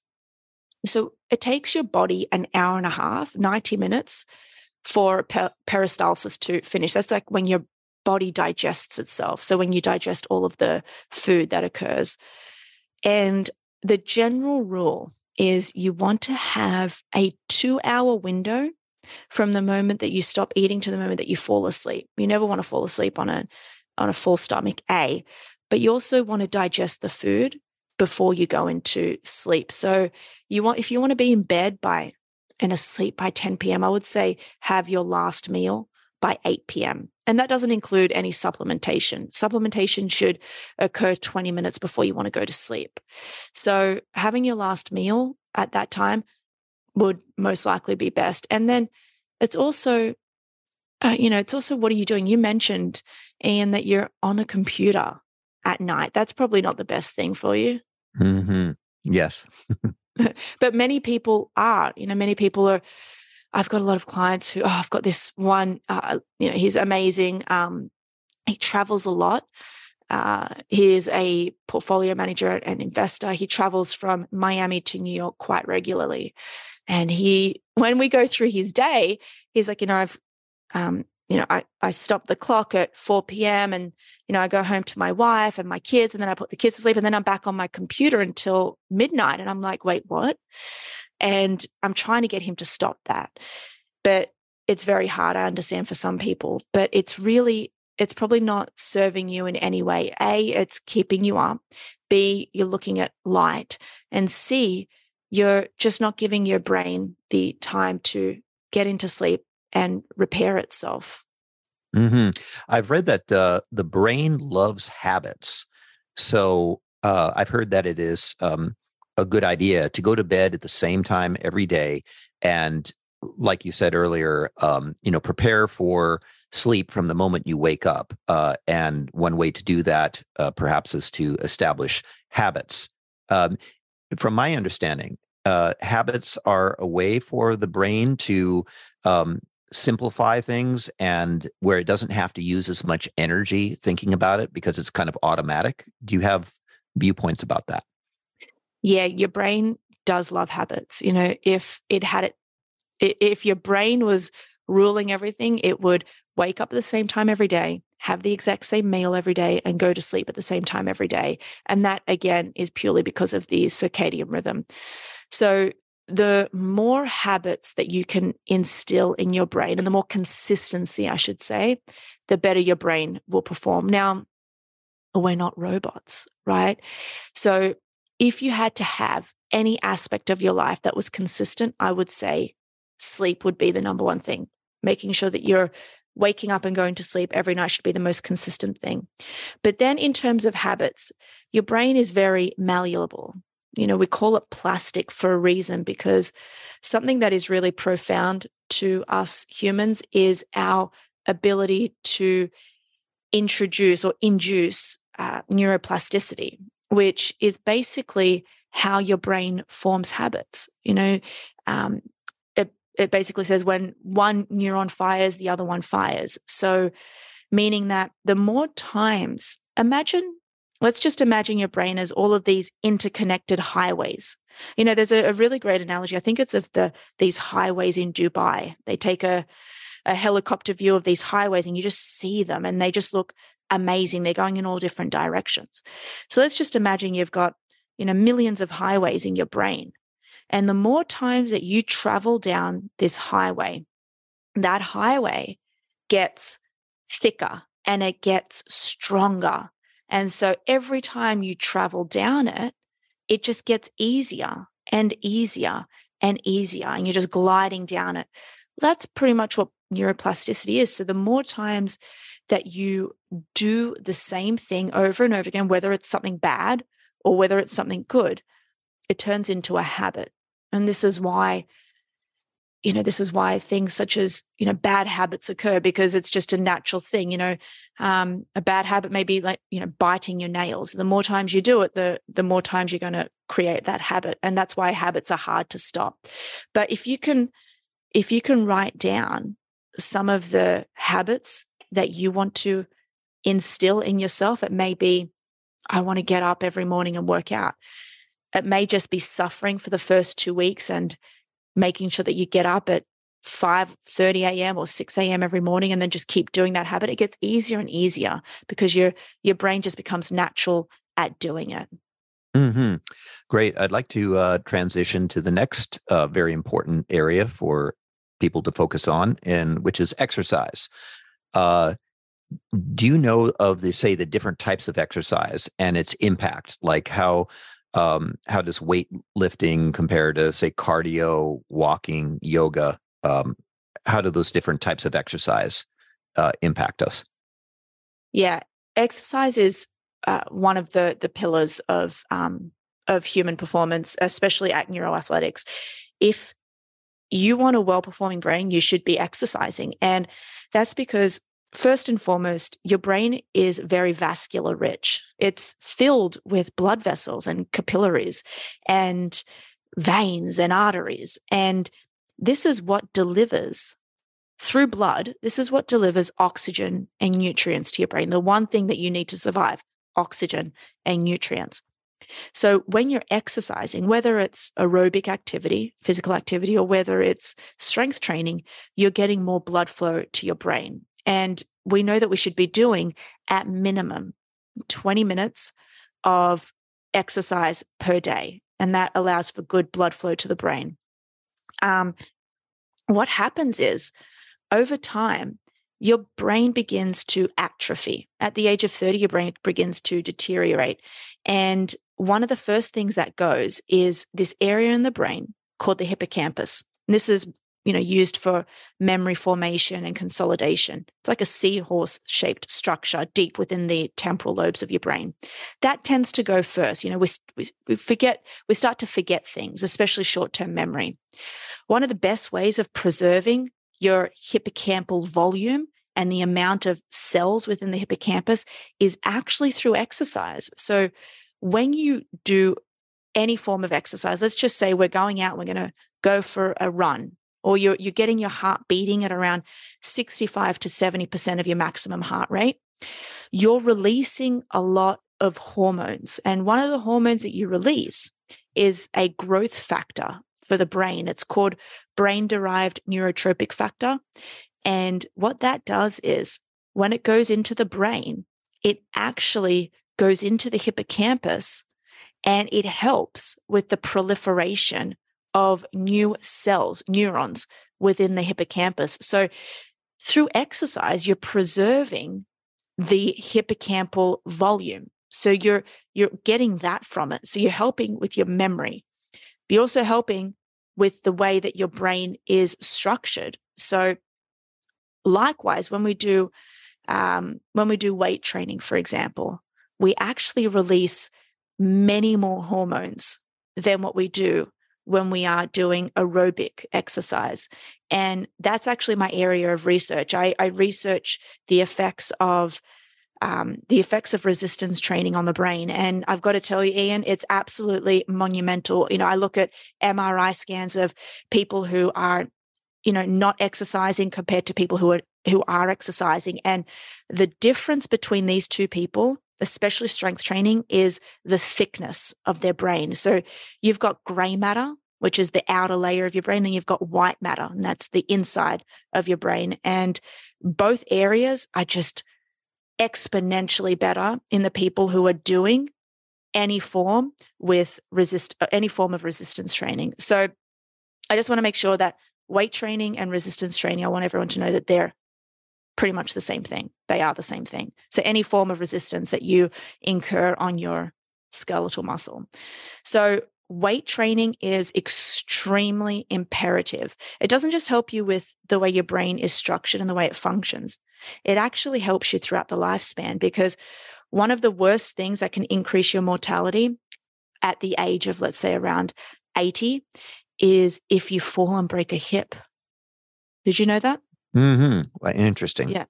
so it takes your body an hour and a half, 90 minutes for per- peristalsis to finish. That's like when your body digests itself. So when you digest all of the food that occurs. And the general rule is you want to have a two hour window from the moment that you stop eating to the moment that you fall asleep. You never want to fall asleep on a on a full stomach, A, but you also want to digest the food before you go into sleep. So you want if you want to be in bed by and asleep by 10 p.m., I would say have your last meal by 8 p.m. And that doesn't include any supplementation. Supplementation should occur 20 minutes before you want to go to sleep. So having your last meal at that time would most likely be best. And then it's also, uh, you know, it's also what are you doing? You mentioned, Ian, that you're on a computer at night. That's probably not the best thing for you. Mm-hmm. Yes. but many people are, you know, many people are. I've got a lot of clients who, oh, I've got this one, uh, you know, he's amazing. Um, he travels a lot. Uh, he is a portfolio manager and investor. He travels from Miami to New York quite regularly. And he, when we go through his day, he's like, you know, I've, um, you know, I, I stop the clock at 4 p.m. and, you know, I go home to my wife and my kids, and then I put the kids to sleep, and then I'm back on my computer until midnight. And I'm like, wait, what? And I'm trying to get him to stop that. But it's very hard, I understand, for some people, but it's really, it's probably not serving you in any way. A, it's keeping you up. B, you're looking at light. And C, you're just not giving your brain the time to get into sleep and repair itself. Mm-hmm. I've read that uh, the brain loves habits. So uh, I've heard that it is um, a good idea to go to bed at the same time every day. And like you said earlier, um, you know, prepare for sleep from the moment you wake up. Uh, and one way to do that, uh, perhaps, is to establish habits. Um, from my understanding, uh, habits are a way for the brain to um, simplify things and where it doesn't have to use as much energy thinking about it because it's kind of automatic. Do you have viewpoints about that? Yeah, your brain does love habits. You know, if it had it, if your brain was ruling everything, it would wake up at the same time every day, have the exact same meal every day, and go to sleep at the same time every day. And that, again, is purely because of the circadian rhythm. So the more habits that you can instill in your brain and the more consistency, I should say, the better your brain will perform. Now, we're not robots, right? So if you had to have any aspect of your life that was consistent, I would say sleep would be the number one thing. Making sure that you're waking up and going to sleep every night should be the most consistent thing. But then, in terms of habits, your brain is very malleable you know, we call it plastic for a reason because something that is really profound to us humans is our ability to introduce or induce uh, neuroplasticity, which is basically how your brain forms habits. You know, um, it, it basically says when one neuron fires, the other one fires. So, meaning that the more times, imagine let's just imagine your brain as all of these interconnected highways. You know, there's a, a, really great analogy. I think it's of the these highways in Dubai. They take a, a helicopter view of these highways and you just see them and they just look amazing. They're going in all different directions. So let's just imagine you've got, you know, millions of highways in your brain. And the more times that you travel down this highway, that highway gets thicker and it gets stronger and so every time you travel down it, it just gets easier and easier and easier. And you're just gliding down it. That's pretty much what neuroplasticity is. So the more times that you do the same thing over and over again, whether it's something bad or whether it's something good, it turns into a habit. And this is why you know, this is why things such as, you know, bad habits occur because it's just a natural thing. You know, um, a bad habit may be like, you know, biting your nails. The more times you do it, the the more times you're going to create that habit. And that's why habits are hard to stop. But if you can, if you can write down some of the habits that you want to instill in yourself, it may be, I want to get up every morning and work out. It may just be suffering for the first two weeks and making sure that you get up at 5 30 a.m. or 6 a.m. every morning and then just keep doing that habit. It gets easier and easier because your your brain just becomes natural at doing it. Mm-hmm. Great. I'd like to uh, transition to the next uh, very important area for people to focus on, and which is exercise. Uh, do you know of the say the different types of exercise and its impact, like how um, how does weightlifting compare to say cardio, walking, yoga? Um, how do those different types of exercise uh, impact us? Yeah, exercise is uh, one of the the pillars of um, of human performance, especially at Neuro Athletics. If you want a well performing brain, you should be exercising, and that's because First and foremost, your brain is very vascular rich. It's filled with blood vessels and capillaries and veins and arteries. And this is what delivers through blood. This is what delivers oxygen and nutrients to your brain. The one thing that you need to survive oxygen and nutrients. So when you're exercising, whether it's aerobic activity, physical activity, or whether it's strength training, you're getting more blood flow to your brain. And we know that we should be doing at minimum 20 minutes of exercise per day. And that allows for good blood flow to the brain. Um, what happens is over time, your brain begins to atrophy. At the age of 30, your brain begins to deteriorate. And one of the first things that goes is this area in the brain called the hippocampus. And this is you know, used for memory formation and consolidation. It's like a seahorse shaped structure deep within the temporal lobes of your brain. That tends to go first. You know, we, we, forget, we start to forget things, especially short term memory. One of the best ways of preserving your hippocampal volume and the amount of cells within the hippocampus is actually through exercise. So when you do any form of exercise, let's just say we're going out, we're going to go for a run or you're, you're getting your heart beating at around 65 to 70% of your maximum heart rate, you're releasing a lot of hormones. And one of the hormones that you release is a growth factor for the brain. It's called brain derived neurotrophic factor. And what that does is when it goes into the brain, it actually goes into the hippocampus and it helps with the proliferation of new cells, neurons within the hippocampus. So through exercise, you're preserving the hippocampal volume. So you're you're getting that from it. So you're helping with your memory. You're also helping with the way that your brain is structured. So likewise, when we do um, when we do weight training, for example, we actually release many more hormones than what we do when we are doing aerobic exercise. And that's actually my area of research. I, I research the effects of um, the effects of resistance training on the brain. And I've got to tell you, Ian, it's absolutely monumental. You know, I look at MRI scans of people who are, you know, not exercising compared to people who are who are exercising. And the difference between these two people especially strength training, is the thickness of their brain. So you've got gray matter, which is the outer layer of your brain, then you've got white matter, and that's the inside of your brain. And both areas are just exponentially better in the people who are doing any form with resist uh, any form of resistance training. So I just want to make sure that weight training and resistance training, I want everyone to know that they're pretty much the same thing. They are the same thing. So any form of resistance that you incur on your skeletal muscle. So weight training is extremely imperative. It doesn't just help you with the way your brain is structured and the way it functions. It actually helps you throughout the lifespan because one of the worst things that can increase your mortality at the age of, let's say, around 80 is if you fall and break a hip Did you know that? Mm-hmm. Interesting. Yeah.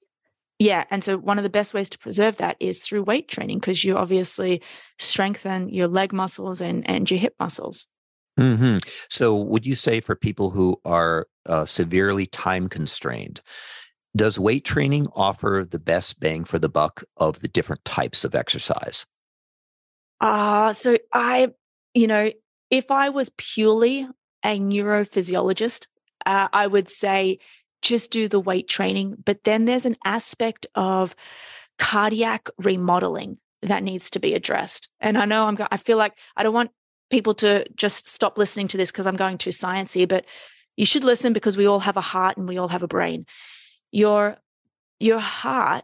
Yeah. And so one of the best ways to preserve that is through weight training because you obviously strengthen your leg muscles and, and your hip muscles. Mm-hmm. So, would you say for people who are uh, severely time constrained, does weight training offer the best bang for the buck of the different types of exercise? Uh, so I, you know, if I was purely a neurophysiologist, uh, I would say just do the weight training. But then there's an aspect of cardiac remodeling that needs to be addressed. And I know I'm, I feel like I don't want people to just stop listening to this because I'm going too sciencey, but you should listen because we all have a heart and we all have a brain. Your your heart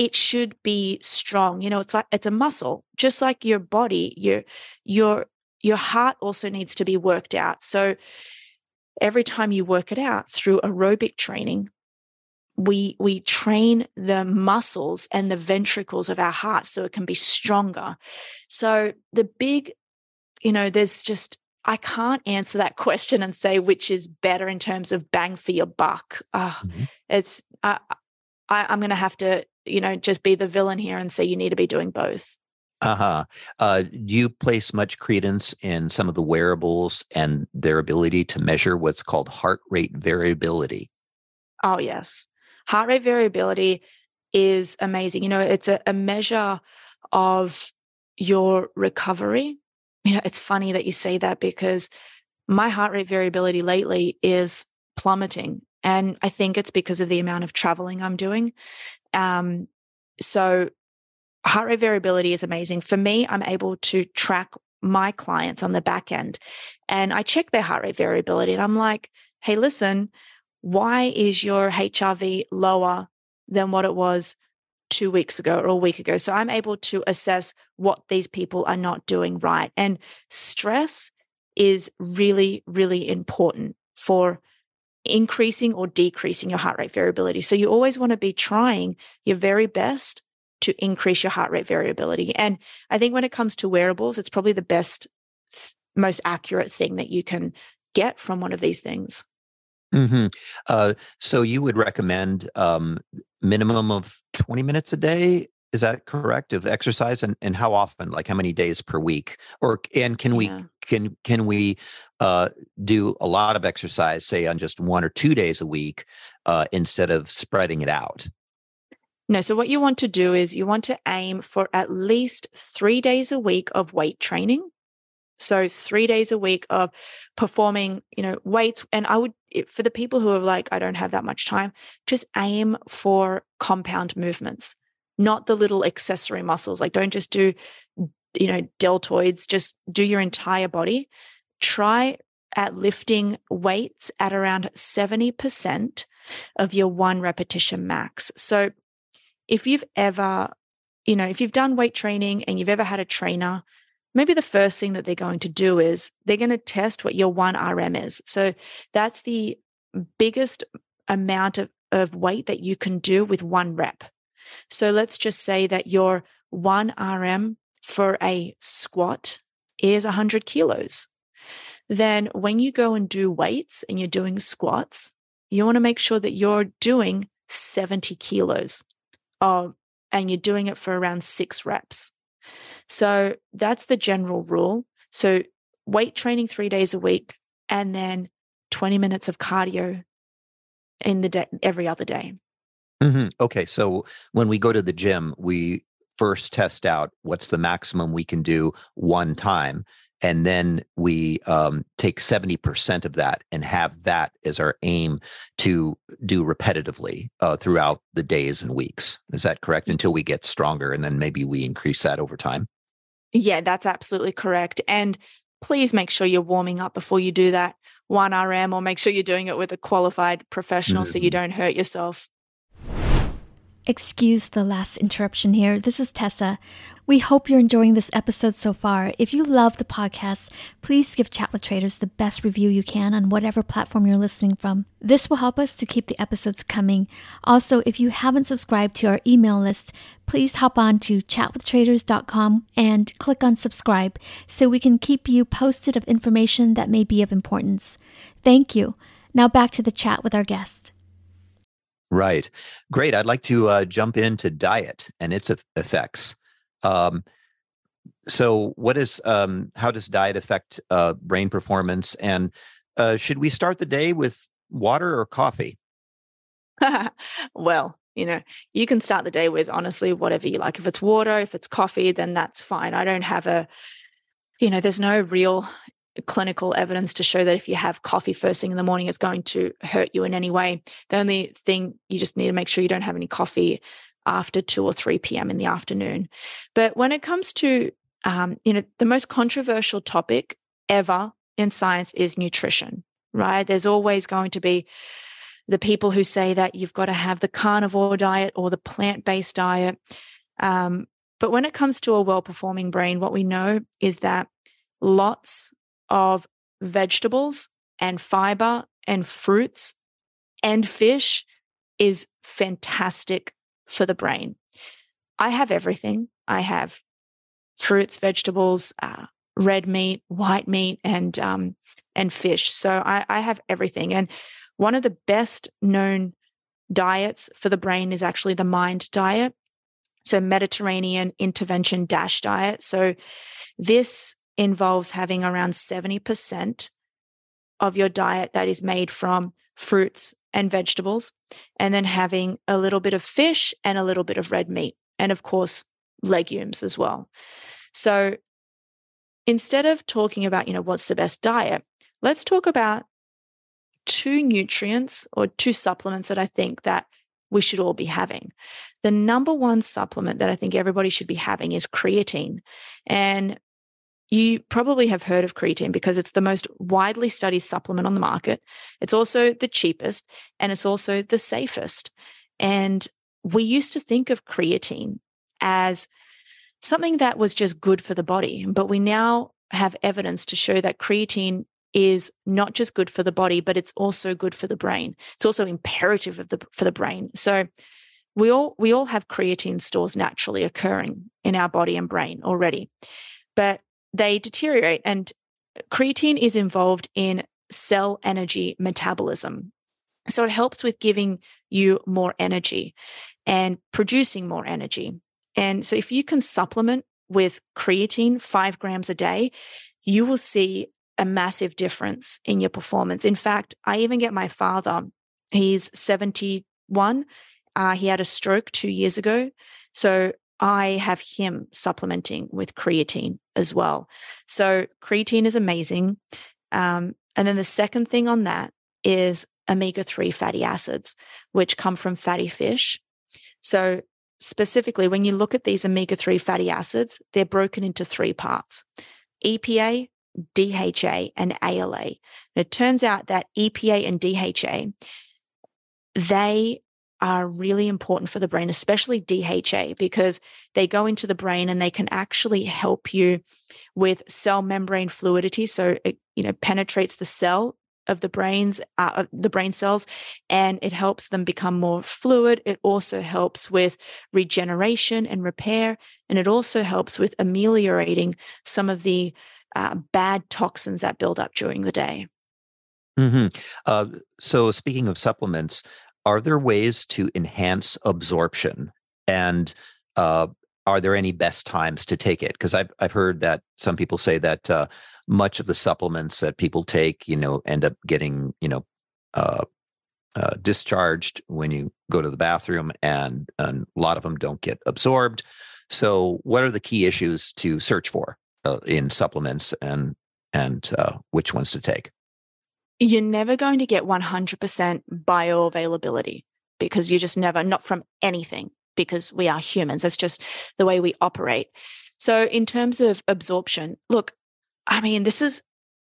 it should be strong. You know, it's like it's a muscle, just like your body. Your your your heart also needs to be worked out. So every time you work it out through aerobic training, we we train the muscles and the ventricles of our heart so it can be stronger. So the big you know, there's just, I can't answer that question and say which is better in terms of bang for your buck. Mm-hmm. It's, uh, I, I'm going to have to, you know, just be the villain here and say you need to be doing both. Uh-huh. Uh, do you place much credence in some of the wearables and their ability to measure what's called heart rate variability? Oh, yes. Heart rate variability is amazing. You know, it's a, a measure of your recovery you know, it's funny that you say that because my heart rate variability lately is plummeting. And I think it's because of the amount of traveling I'm doing. Um, so, heart rate variability is amazing. For me, I'm able to track my clients on the back end and I check their heart rate variability. And I'm like, hey, listen, why is your HRV lower than what it was two weeks ago or a week ago. So I'm able to assess what these people are not doing right. And stress is really, really important for increasing or decreasing your heart rate variability. So you always want to be trying your very best to increase your heart rate variability. And I think when it comes to wearables, it's probably the best, most accurate thing that you can get from one of these things. Mm-hmm. Uh, so you would recommend um, minimum of 20 minutes a day is that correct of exercise and, and how often like how many days per week or and can we yeah. can can we uh, do a lot of exercise say on just one or two days a week uh, instead of spreading it out no so what you want to do is you want to aim for at least three days a week of weight training so three days a week of performing, you know, weights. And I would, for the people who are like, I don't have that much time, just aim for compound movements, not the little accessory muscles. Like don't just do, you know, deltoids, just do your entire body. Try at lifting weights at around 70% of your one repetition max. So if you've ever, you know, if you've done weight training and you've ever had a trainer maybe the first thing that they're going to do is they're going to test what your 1RM is. So that's the biggest amount of, of weight that you can do with one rep. So let's just say that your 1RM for a squat is 100 kilos. Then when you go and do weights and you're doing squats, you want to make sure that you're doing 70 kilos of, and you're doing it for around six reps. So that's the general rule. So weight training three days a week and then 20 minutes of cardio in the day every other day. Mm-hmm. Okay. So when we go to the gym, we first test out what's the maximum we can do one time. And then we um, take 70% of that and have that as our aim to do repetitively uh, throughout the days and weeks. Is that correct? Until we get stronger. And then maybe we increase that over time. Yeah, that's absolutely correct. And please make sure you're warming up before you do that 1RM or make sure you're doing it with a qualified professional mm-hmm. so you mm-hmm. don't hurt yourself. Excuse the last interruption here. This is Tessa. We hope you're enjoying this episode so far. If you love the podcast, please give Chat with Traders the best review you can on whatever platform you're listening from. This will help us to keep the episodes coming. Also, if you haven't subscribed to our email list, please hop on to chatwithtraders.com and click on subscribe so we can keep you posted of information that may be of importance. Thank you. Now back to the chat with our guest. Right. Great. I'd like to uh, jump into diet and its effects. Um, so, what is um, how does diet affect uh, brain performance? And uh, should we start the day with water or coffee? well, you know, you can start the day with honestly whatever you like. If it's water, if it's coffee, then that's fine. I don't have a, you know, there's no real clinical evidence to show that if you have coffee first thing in the morning, it's going to hurt you in any way. The only thing you just need to make sure you don't have any coffee after 2 or 3 p.m. in the afternoon. But when it comes to, um, you know, the most controversial topic ever in science is nutrition, right? There's always going to be the people who say that you've got to have the carnivore diet or the plant based diet. Um, but when it comes to a well performing brain, what we know is that lots of vegetables and fiber and fruits and fish is fantastic for the brain. I have everything. I have fruits, vegetables, uh, red meat, white meat, and um, and fish. So I, I have everything. And one of the best known diets for the brain is actually the mind diet. So Mediterranean intervention dash diet. So this involves having around 70% of your diet that is made from fruits and vegetables, and then having a little bit of fish and a little bit of red meat, and of course, legumes as well. So instead of talking about, you know, what's the best diet, let's talk about two nutrients or two supplements that I think that we should all be having. The number one supplement that I think everybody should be having is creatine. And you probably have heard of creatine because it's the most widely studied supplement on the market. It's also the cheapest and it's also the safest. And we used to think of creatine as something that was just good for the body, but we now have evidence to show that creatine is not just good for the body, but it's also good for the brain. It's also imperative of the, for the brain. So we all we all have creatine stores naturally occurring in our body and brain already. But they deteriorate. And creatine is involved in cell energy metabolism. So it helps with giving you more energy and producing more energy. And so if you can supplement with creatine five grams a day, you will see a massive difference in your performance. In fact, I even get my father, he's 71. Uh, he had a stroke two years ago. So I have him supplementing with creatine as well. So creatine is amazing. Um, and then the second thing on that is omega 3 fatty acids, which come from fatty fish. So, specifically, when you look at these omega 3 fatty acids, they're broken into three parts EPA, DHA, and ALA. And it turns out that EPA and DHA, they are really important for the brain, especially DHA, because they go into the brain and they can actually help you with cell membrane fluidity. So it, you know, penetrates the cell of the brains, uh, the brain cells, and it helps them become more fluid. It also helps with regeneration and repair, and it also helps with ameliorating some of the uh, bad toxins that build up during the day. Mm-hmm. Uh, so, speaking of supplements, are there ways to enhance absorption? And uh, are there any best times to take it? Because I've, I've heard that some people say that uh, much of the supplements that people take you know end up getting you know uh, uh, discharged when you go to the bathroom and, and a lot of them don't get absorbed. So what are the key issues to search for uh, in supplements and uh, which ones to take you're never going to get 100% bioavailability because you just never, not from anything, because we are humans. That's just the way we operate. So, in terms of absorption, look, I mean, this is,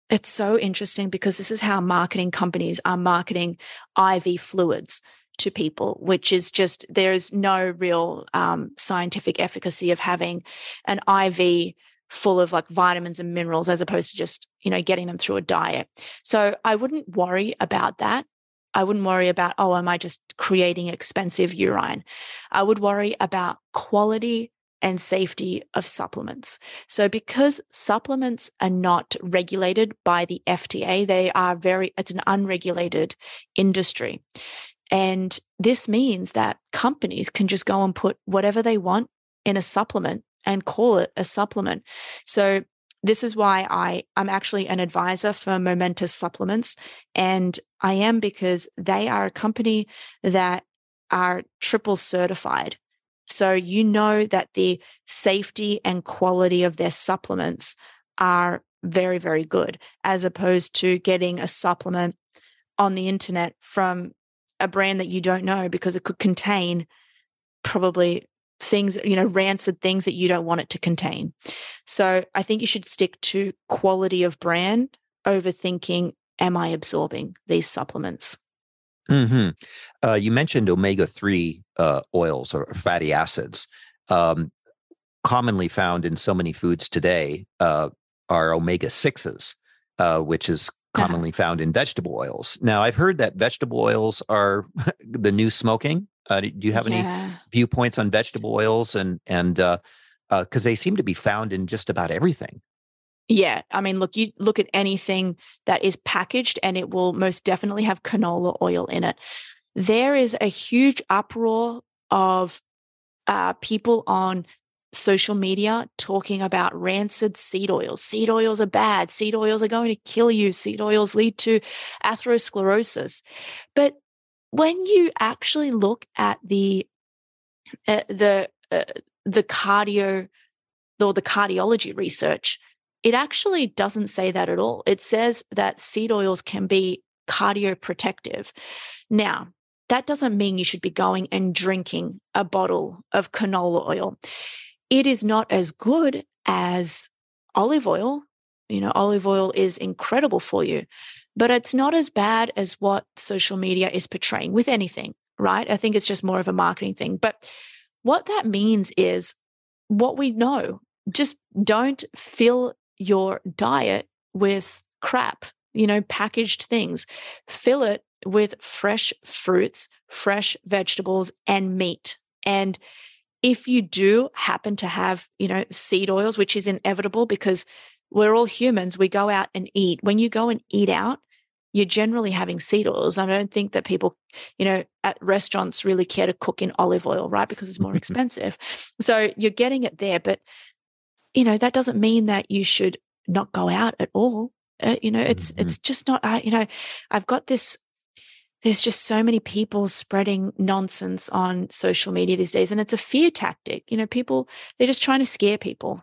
it's so interesting because this is how marketing companies are marketing IV fluids to people, which is just, there's no real um, scientific efficacy of having an IV full of like vitamins and minerals as opposed to just, you know, getting them through a diet. So I wouldn't worry about that. I wouldn't worry about, oh, am I just creating expensive urine? I would worry about quality and safety of supplements. So, because supplements are not regulated by the FDA, they are very, it's an unregulated industry. And this means that companies can just go and put whatever they want in a supplement and call it a supplement. So this is why I, I'm actually an advisor for Momentous Supplements. And I am because they are a company that are triple certified. So you know that the safety and quality of their supplements are very, very good, as opposed to getting a supplement on the internet from a brand that you don't know because it could contain probably things, you know, rancid things that you don't want it to contain. So I think you should stick to quality of brand over thinking, am I absorbing these supplements? Mm-hmm. Uh, you mentioned omega 3 uh, oils or fatty acids. Um, commonly found in so many foods today uh, are omega 6s, uh, which is commonly found in vegetable oils. Now, I've heard that vegetable oils are the new smoking. Uh, do you have yeah. any viewpoints on vegetable oils and and because uh, uh, they seem to be found in just about everything? Yeah, I mean, look, you look at anything that is packaged, and it will most definitely have canola oil in it. There is a huge uproar of uh, people on social media talking about rancid seed oils. Seed oils are bad. Seed oils are going to kill you. Seed oils lead to atherosclerosis. But when you actually look at the uh, the uh, the cardio or the cardiology research, it actually doesn't say that at all. It says that seed oils can be cardioprotective. Now, that doesn't mean you should be going and drinking a bottle of canola oil it is not as good as olive oil. You know, olive oil is incredible for you, but it's not as bad as what social media is portraying with anything, right? I think it's just more of a marketing thing. But what that means is what we know just don't fill your diet with crap, you know, packaged things. Fill it with fresh fruits, fresh vegetables, and meat. And if you do happen to have, you know, seed oils, which is inevitable because we're all humans, we go out and eat. When you go and eat out, you're generally having seed oils. I don't think that people, you know, at restaurants really care to cook in olive oil, right? Because it's more expensive. So you're getting it there. But, you know, that doesn't mean that you should not go out at all. Uh, you know, it's mm-hmm. it's just not. Uh, you know, I've got this there's just so many people spreading nonsense on social media these days and it's a fear tactic you know people they're just trying to scare people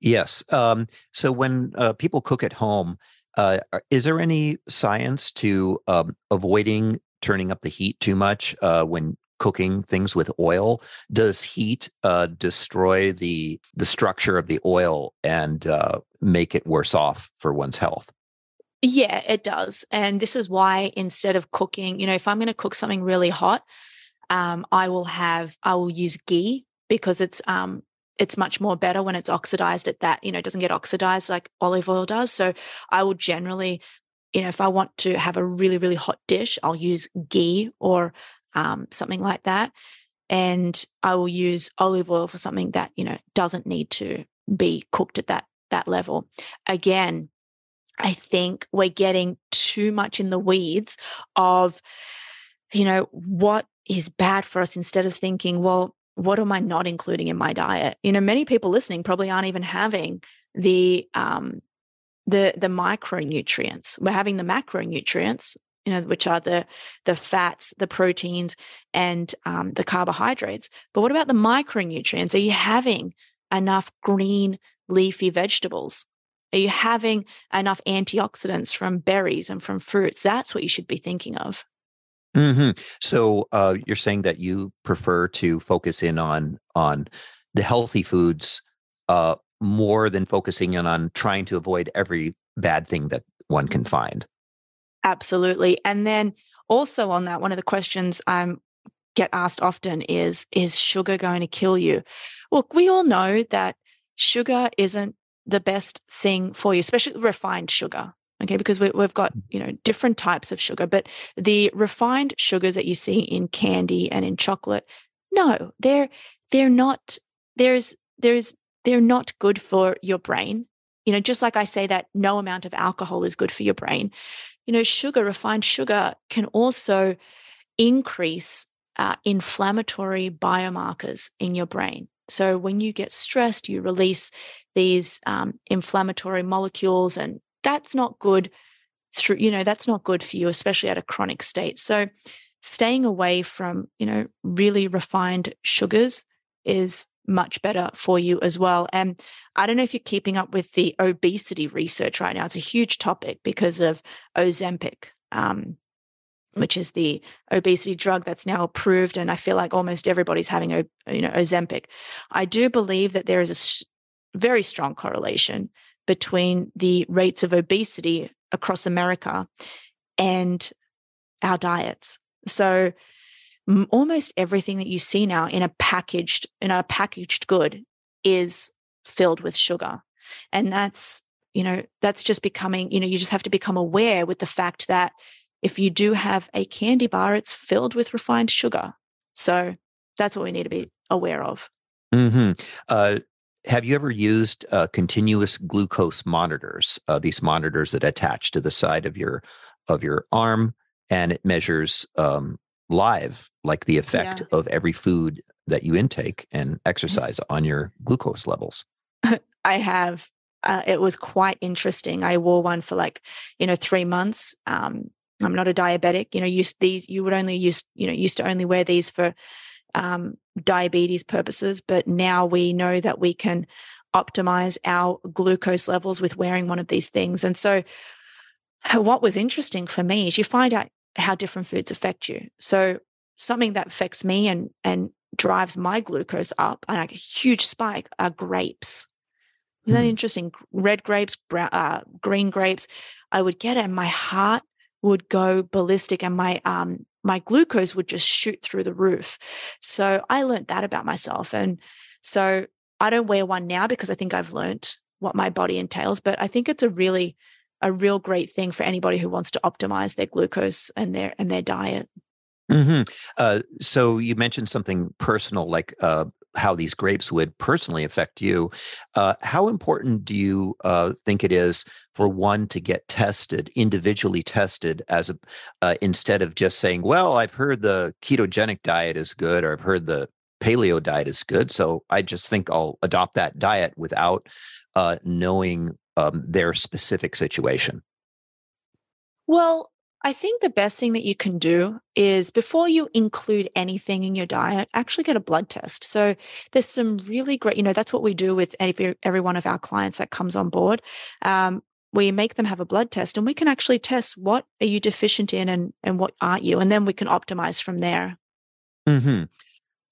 yes um, so when uh, people cook at home uh, is there any science to um, avoiding turning up the heat too much uh, when cooking things with oil does heat uh, destroy the the structure of the oil and uh, make it worse off for one's health yeah, it does. And this is why instead of cooking, you know, if I'm going to cook something really hot, um, I will have, I will use ghee because it's, um, it's much more better when it's oxidized at that, you know, it doesn't get oxidized like olive oil does. So I will generally, you know, if I want to have a really, really hot dish, I'll use ghee or um, something like that. And I will use olive oil for something that, you know, doesn't need to be cooked at that that level. Again, I think we're getting too much in the weeds of, you know, what is bad for us instead of thinking, well, what am I not including in my diet? You know, many people listening probably aren't even having the um the the micronutrients. We're having the macronutrients, you know, which are the the fats, the proteins, and um, the carbohydrates. But what about the micronutrients? Are you having enough green leafy vegetables? Are you having enough antioxidants from berries and from fruits? That's what you should be thinking of. Mm-hmm. So uh, you're saying that you prefer to focus in on on the healthy foods uh, more than focusing in on trying to avoid every bad thing that one can find. Absolutely, and then also on that, one of the questions I get asked often is: Is sugar going to kill you? Well, we all know that sugar isn't the best thing for you, especially refined sugar. Okay, because we, have got you know different types of sugar, but the refined sugars that you see in candy and in chocolate, no, they're they're not. There's there's they're not good for your brain. You know, just like I say that no amount of alcohol is good for your brain. You know, sugar, refined sugar, can also increase uh, inflammatory biomarkers in your brain. So when you get stressed, you release these um, inflammatory molecules, and that's not good. Through you know that's not good for you, especially at a chronic state. So staying away from you know really refined sugars is much better for you as well. And I don't know if you're keeping up with the obesity research right now. It's a huge topic because of Ozempic. Um, which is the obesity drug that's now approved and i feel like almost everybody's having you know ozempic i do believe that there is a very strong correlation between the rates of obesity across america and our diets so almost everything that you see now in a packaged in a packaged good is filled with sugar and that's you know that's just becoming you know you just have to become aware with the fact that if you do have a candy bar, it's filled with refined sugar. So that's what we need to be aware of. Mm-hmm. Uh, have you ever used uh, continuous glucose monitors? Uh, these monitors that attach to the side of your of your arm, and it measures um, live, like the effect yeah. of every food that you intake and mm-hmm. exercise on your glucose levels. I have. Uh, it was quite interesting. I wore one for like you know three months. Um, I'm not a diabetic. You know, use these. You would only use, you know, used to only wear these for um, diabetes purposes, but now we know that we can optimize our glucose levels with wearing one of these things. And so, what was interesting for me is you find out how different foods affect you. So, something that affects me and and drives my glucose up and like a huge spike are grapes. Isn't that mm. interesting? Red grapes, brown, uh, green grapes. I would get it, and my heart would go ballistic and my um my glucose would just shoot through the roof. So I learned that about myself. And so I don't wear one now because I think I've learned what my body entails, but I think it's a really a real great thing for anybody who wants to optimize their glucose and their and their diet. Mm-hmm. Uh, so you mentioned something personal, like uh, how these grapes would personally affect you. Uh, how important do you uh, think it is for one to get tested, individually tested, as a uh, instead of just saying, "Well, I've heard the ketogenic diet is good," or "I've heard the paleo diet is good," so I just think I'll adopt that diet without uh, knowing um, their specific situation. Well, I think the best thing that you can do is before you include anything in your diet, actually get a blood test. So there's some really great, you know, that's what we do with every, every one of our clients that comes on board. Um, we make them have a blood test and we can actually test what are you deficient in and, and what aren't you? And then we can optimize from there. Mm-hmm.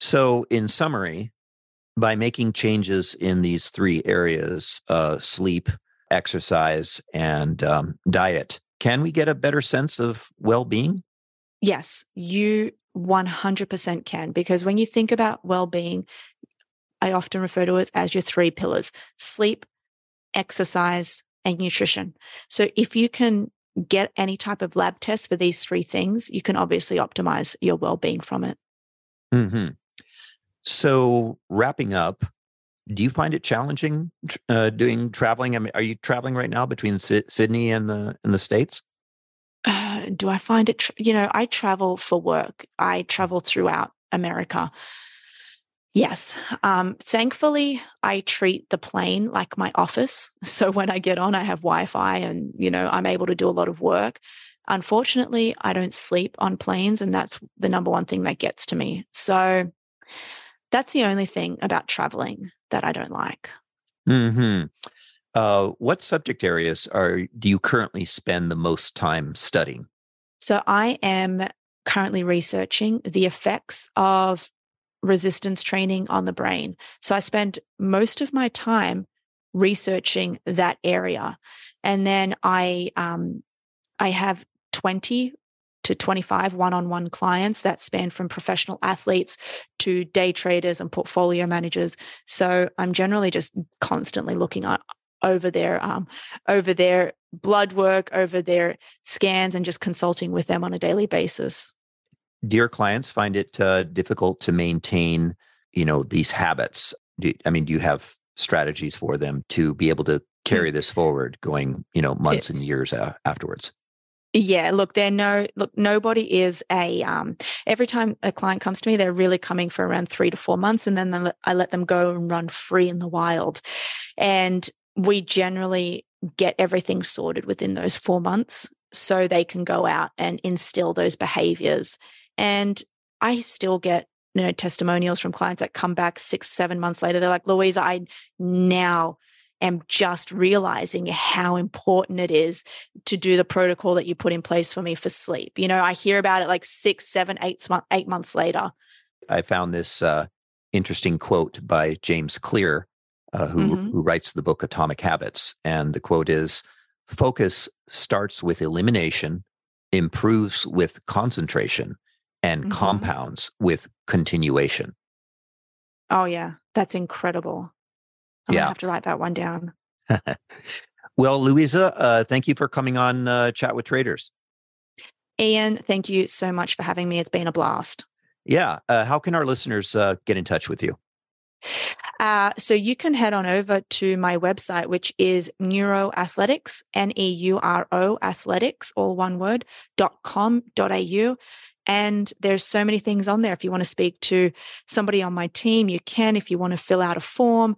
So in summary, by making changes in these three areas, uh, sleep, exercise, and um, diet, can we get a better sense of well being? Yes, you 100% can. Because when you think about well being, I often refer to it as your three pillars sleep, exercise, and nutrition. So if you can get any type of lab test for these three things, you can obviously optimize your well being from it. Mm-hmm. So, wrapping up, do you find it challenging uh, doing traveling? I mean, are you traveling right now between S- Sydney and the and the states? Uh, do I find it? You know, I travel for work. I travel throughout America. Yes. Um, thankfully, I treat the plane like my office. So when I get on, I have Wi Fi and, you know, I'm able to do a lot of work. Unfortunately, I don't sleep on planes, and that's the number one thing that gets to me. So that's the only thing about traveling that I don't like. Hmm. Uh, what subject areas are do you currently spend the most time studying? So I am currently researching the effects of resistance training on the brain. So I spend most of my time researching that area, and then I um, I have twenty to 25 one on one clients that span from professional athletes to day traders and portfolio managers. So I'm generally just constantly looking at over their um, over their blood work, over their scans, and just consulting with them on a daily basis. Do your clients find it uh, difficult to maintain, you know, these habits? Do, I mean, do you have strategies for them to be able to carry this forward, going, you know, months it, and years afterwards? Yeah, look, they're no look. Nobody is a. Um, every time a client comes to me, they're really coming for around three to four months, and then I let them go and run free in the wild. And we generally get everything sorted within those four months, so they can go out and instill those behaviors. And I still get you know testimonials from clients that come back six, seven months later. They're like, Louisa, I now am just realizing how important it is to do the protocol that you put in place for me for sleep. You know, I hear about it like six, seven, eight, eight months later. I found this uh, interesting quote by James Clear, uh, who, mm-hmm. who writes the book Atomic Habits. And the quote is Focus starts with elimination, improves with concentration, and mm-hmm. compounds with continuation. Oh, yeah. That's incredible. I'm yeah. have to write that one down. well, Louisa, uh, thank you for coming on uh, Chat with Traders. Ian, thank you so much for having me. It's been a blast. Yeah. Uh, how can our listeners uh, get in touch with you? Uh, so you can head on over to my website, which is neuroathletics, N E U R O athletics, all one word, dot com, dot au. And there's so many things on there. If you want to speak to somebody on my team, you can. If you want to fill out a form,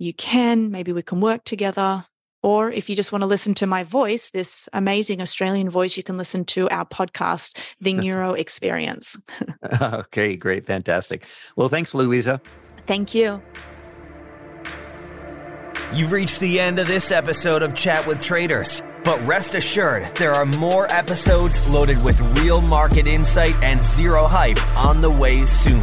you can. Maybe we can work together. Or if you just want to listen to my voice, this amazing Australian voice, you can listen to our podcast, The Neuro Experience. okay, great. Fantastic. Well, thanks, Louisa. Thank you. You've reached the end of this episode of Chat with Traders. But rest assured, there are more episodes loaded with real market insight and zero hype on the way soon.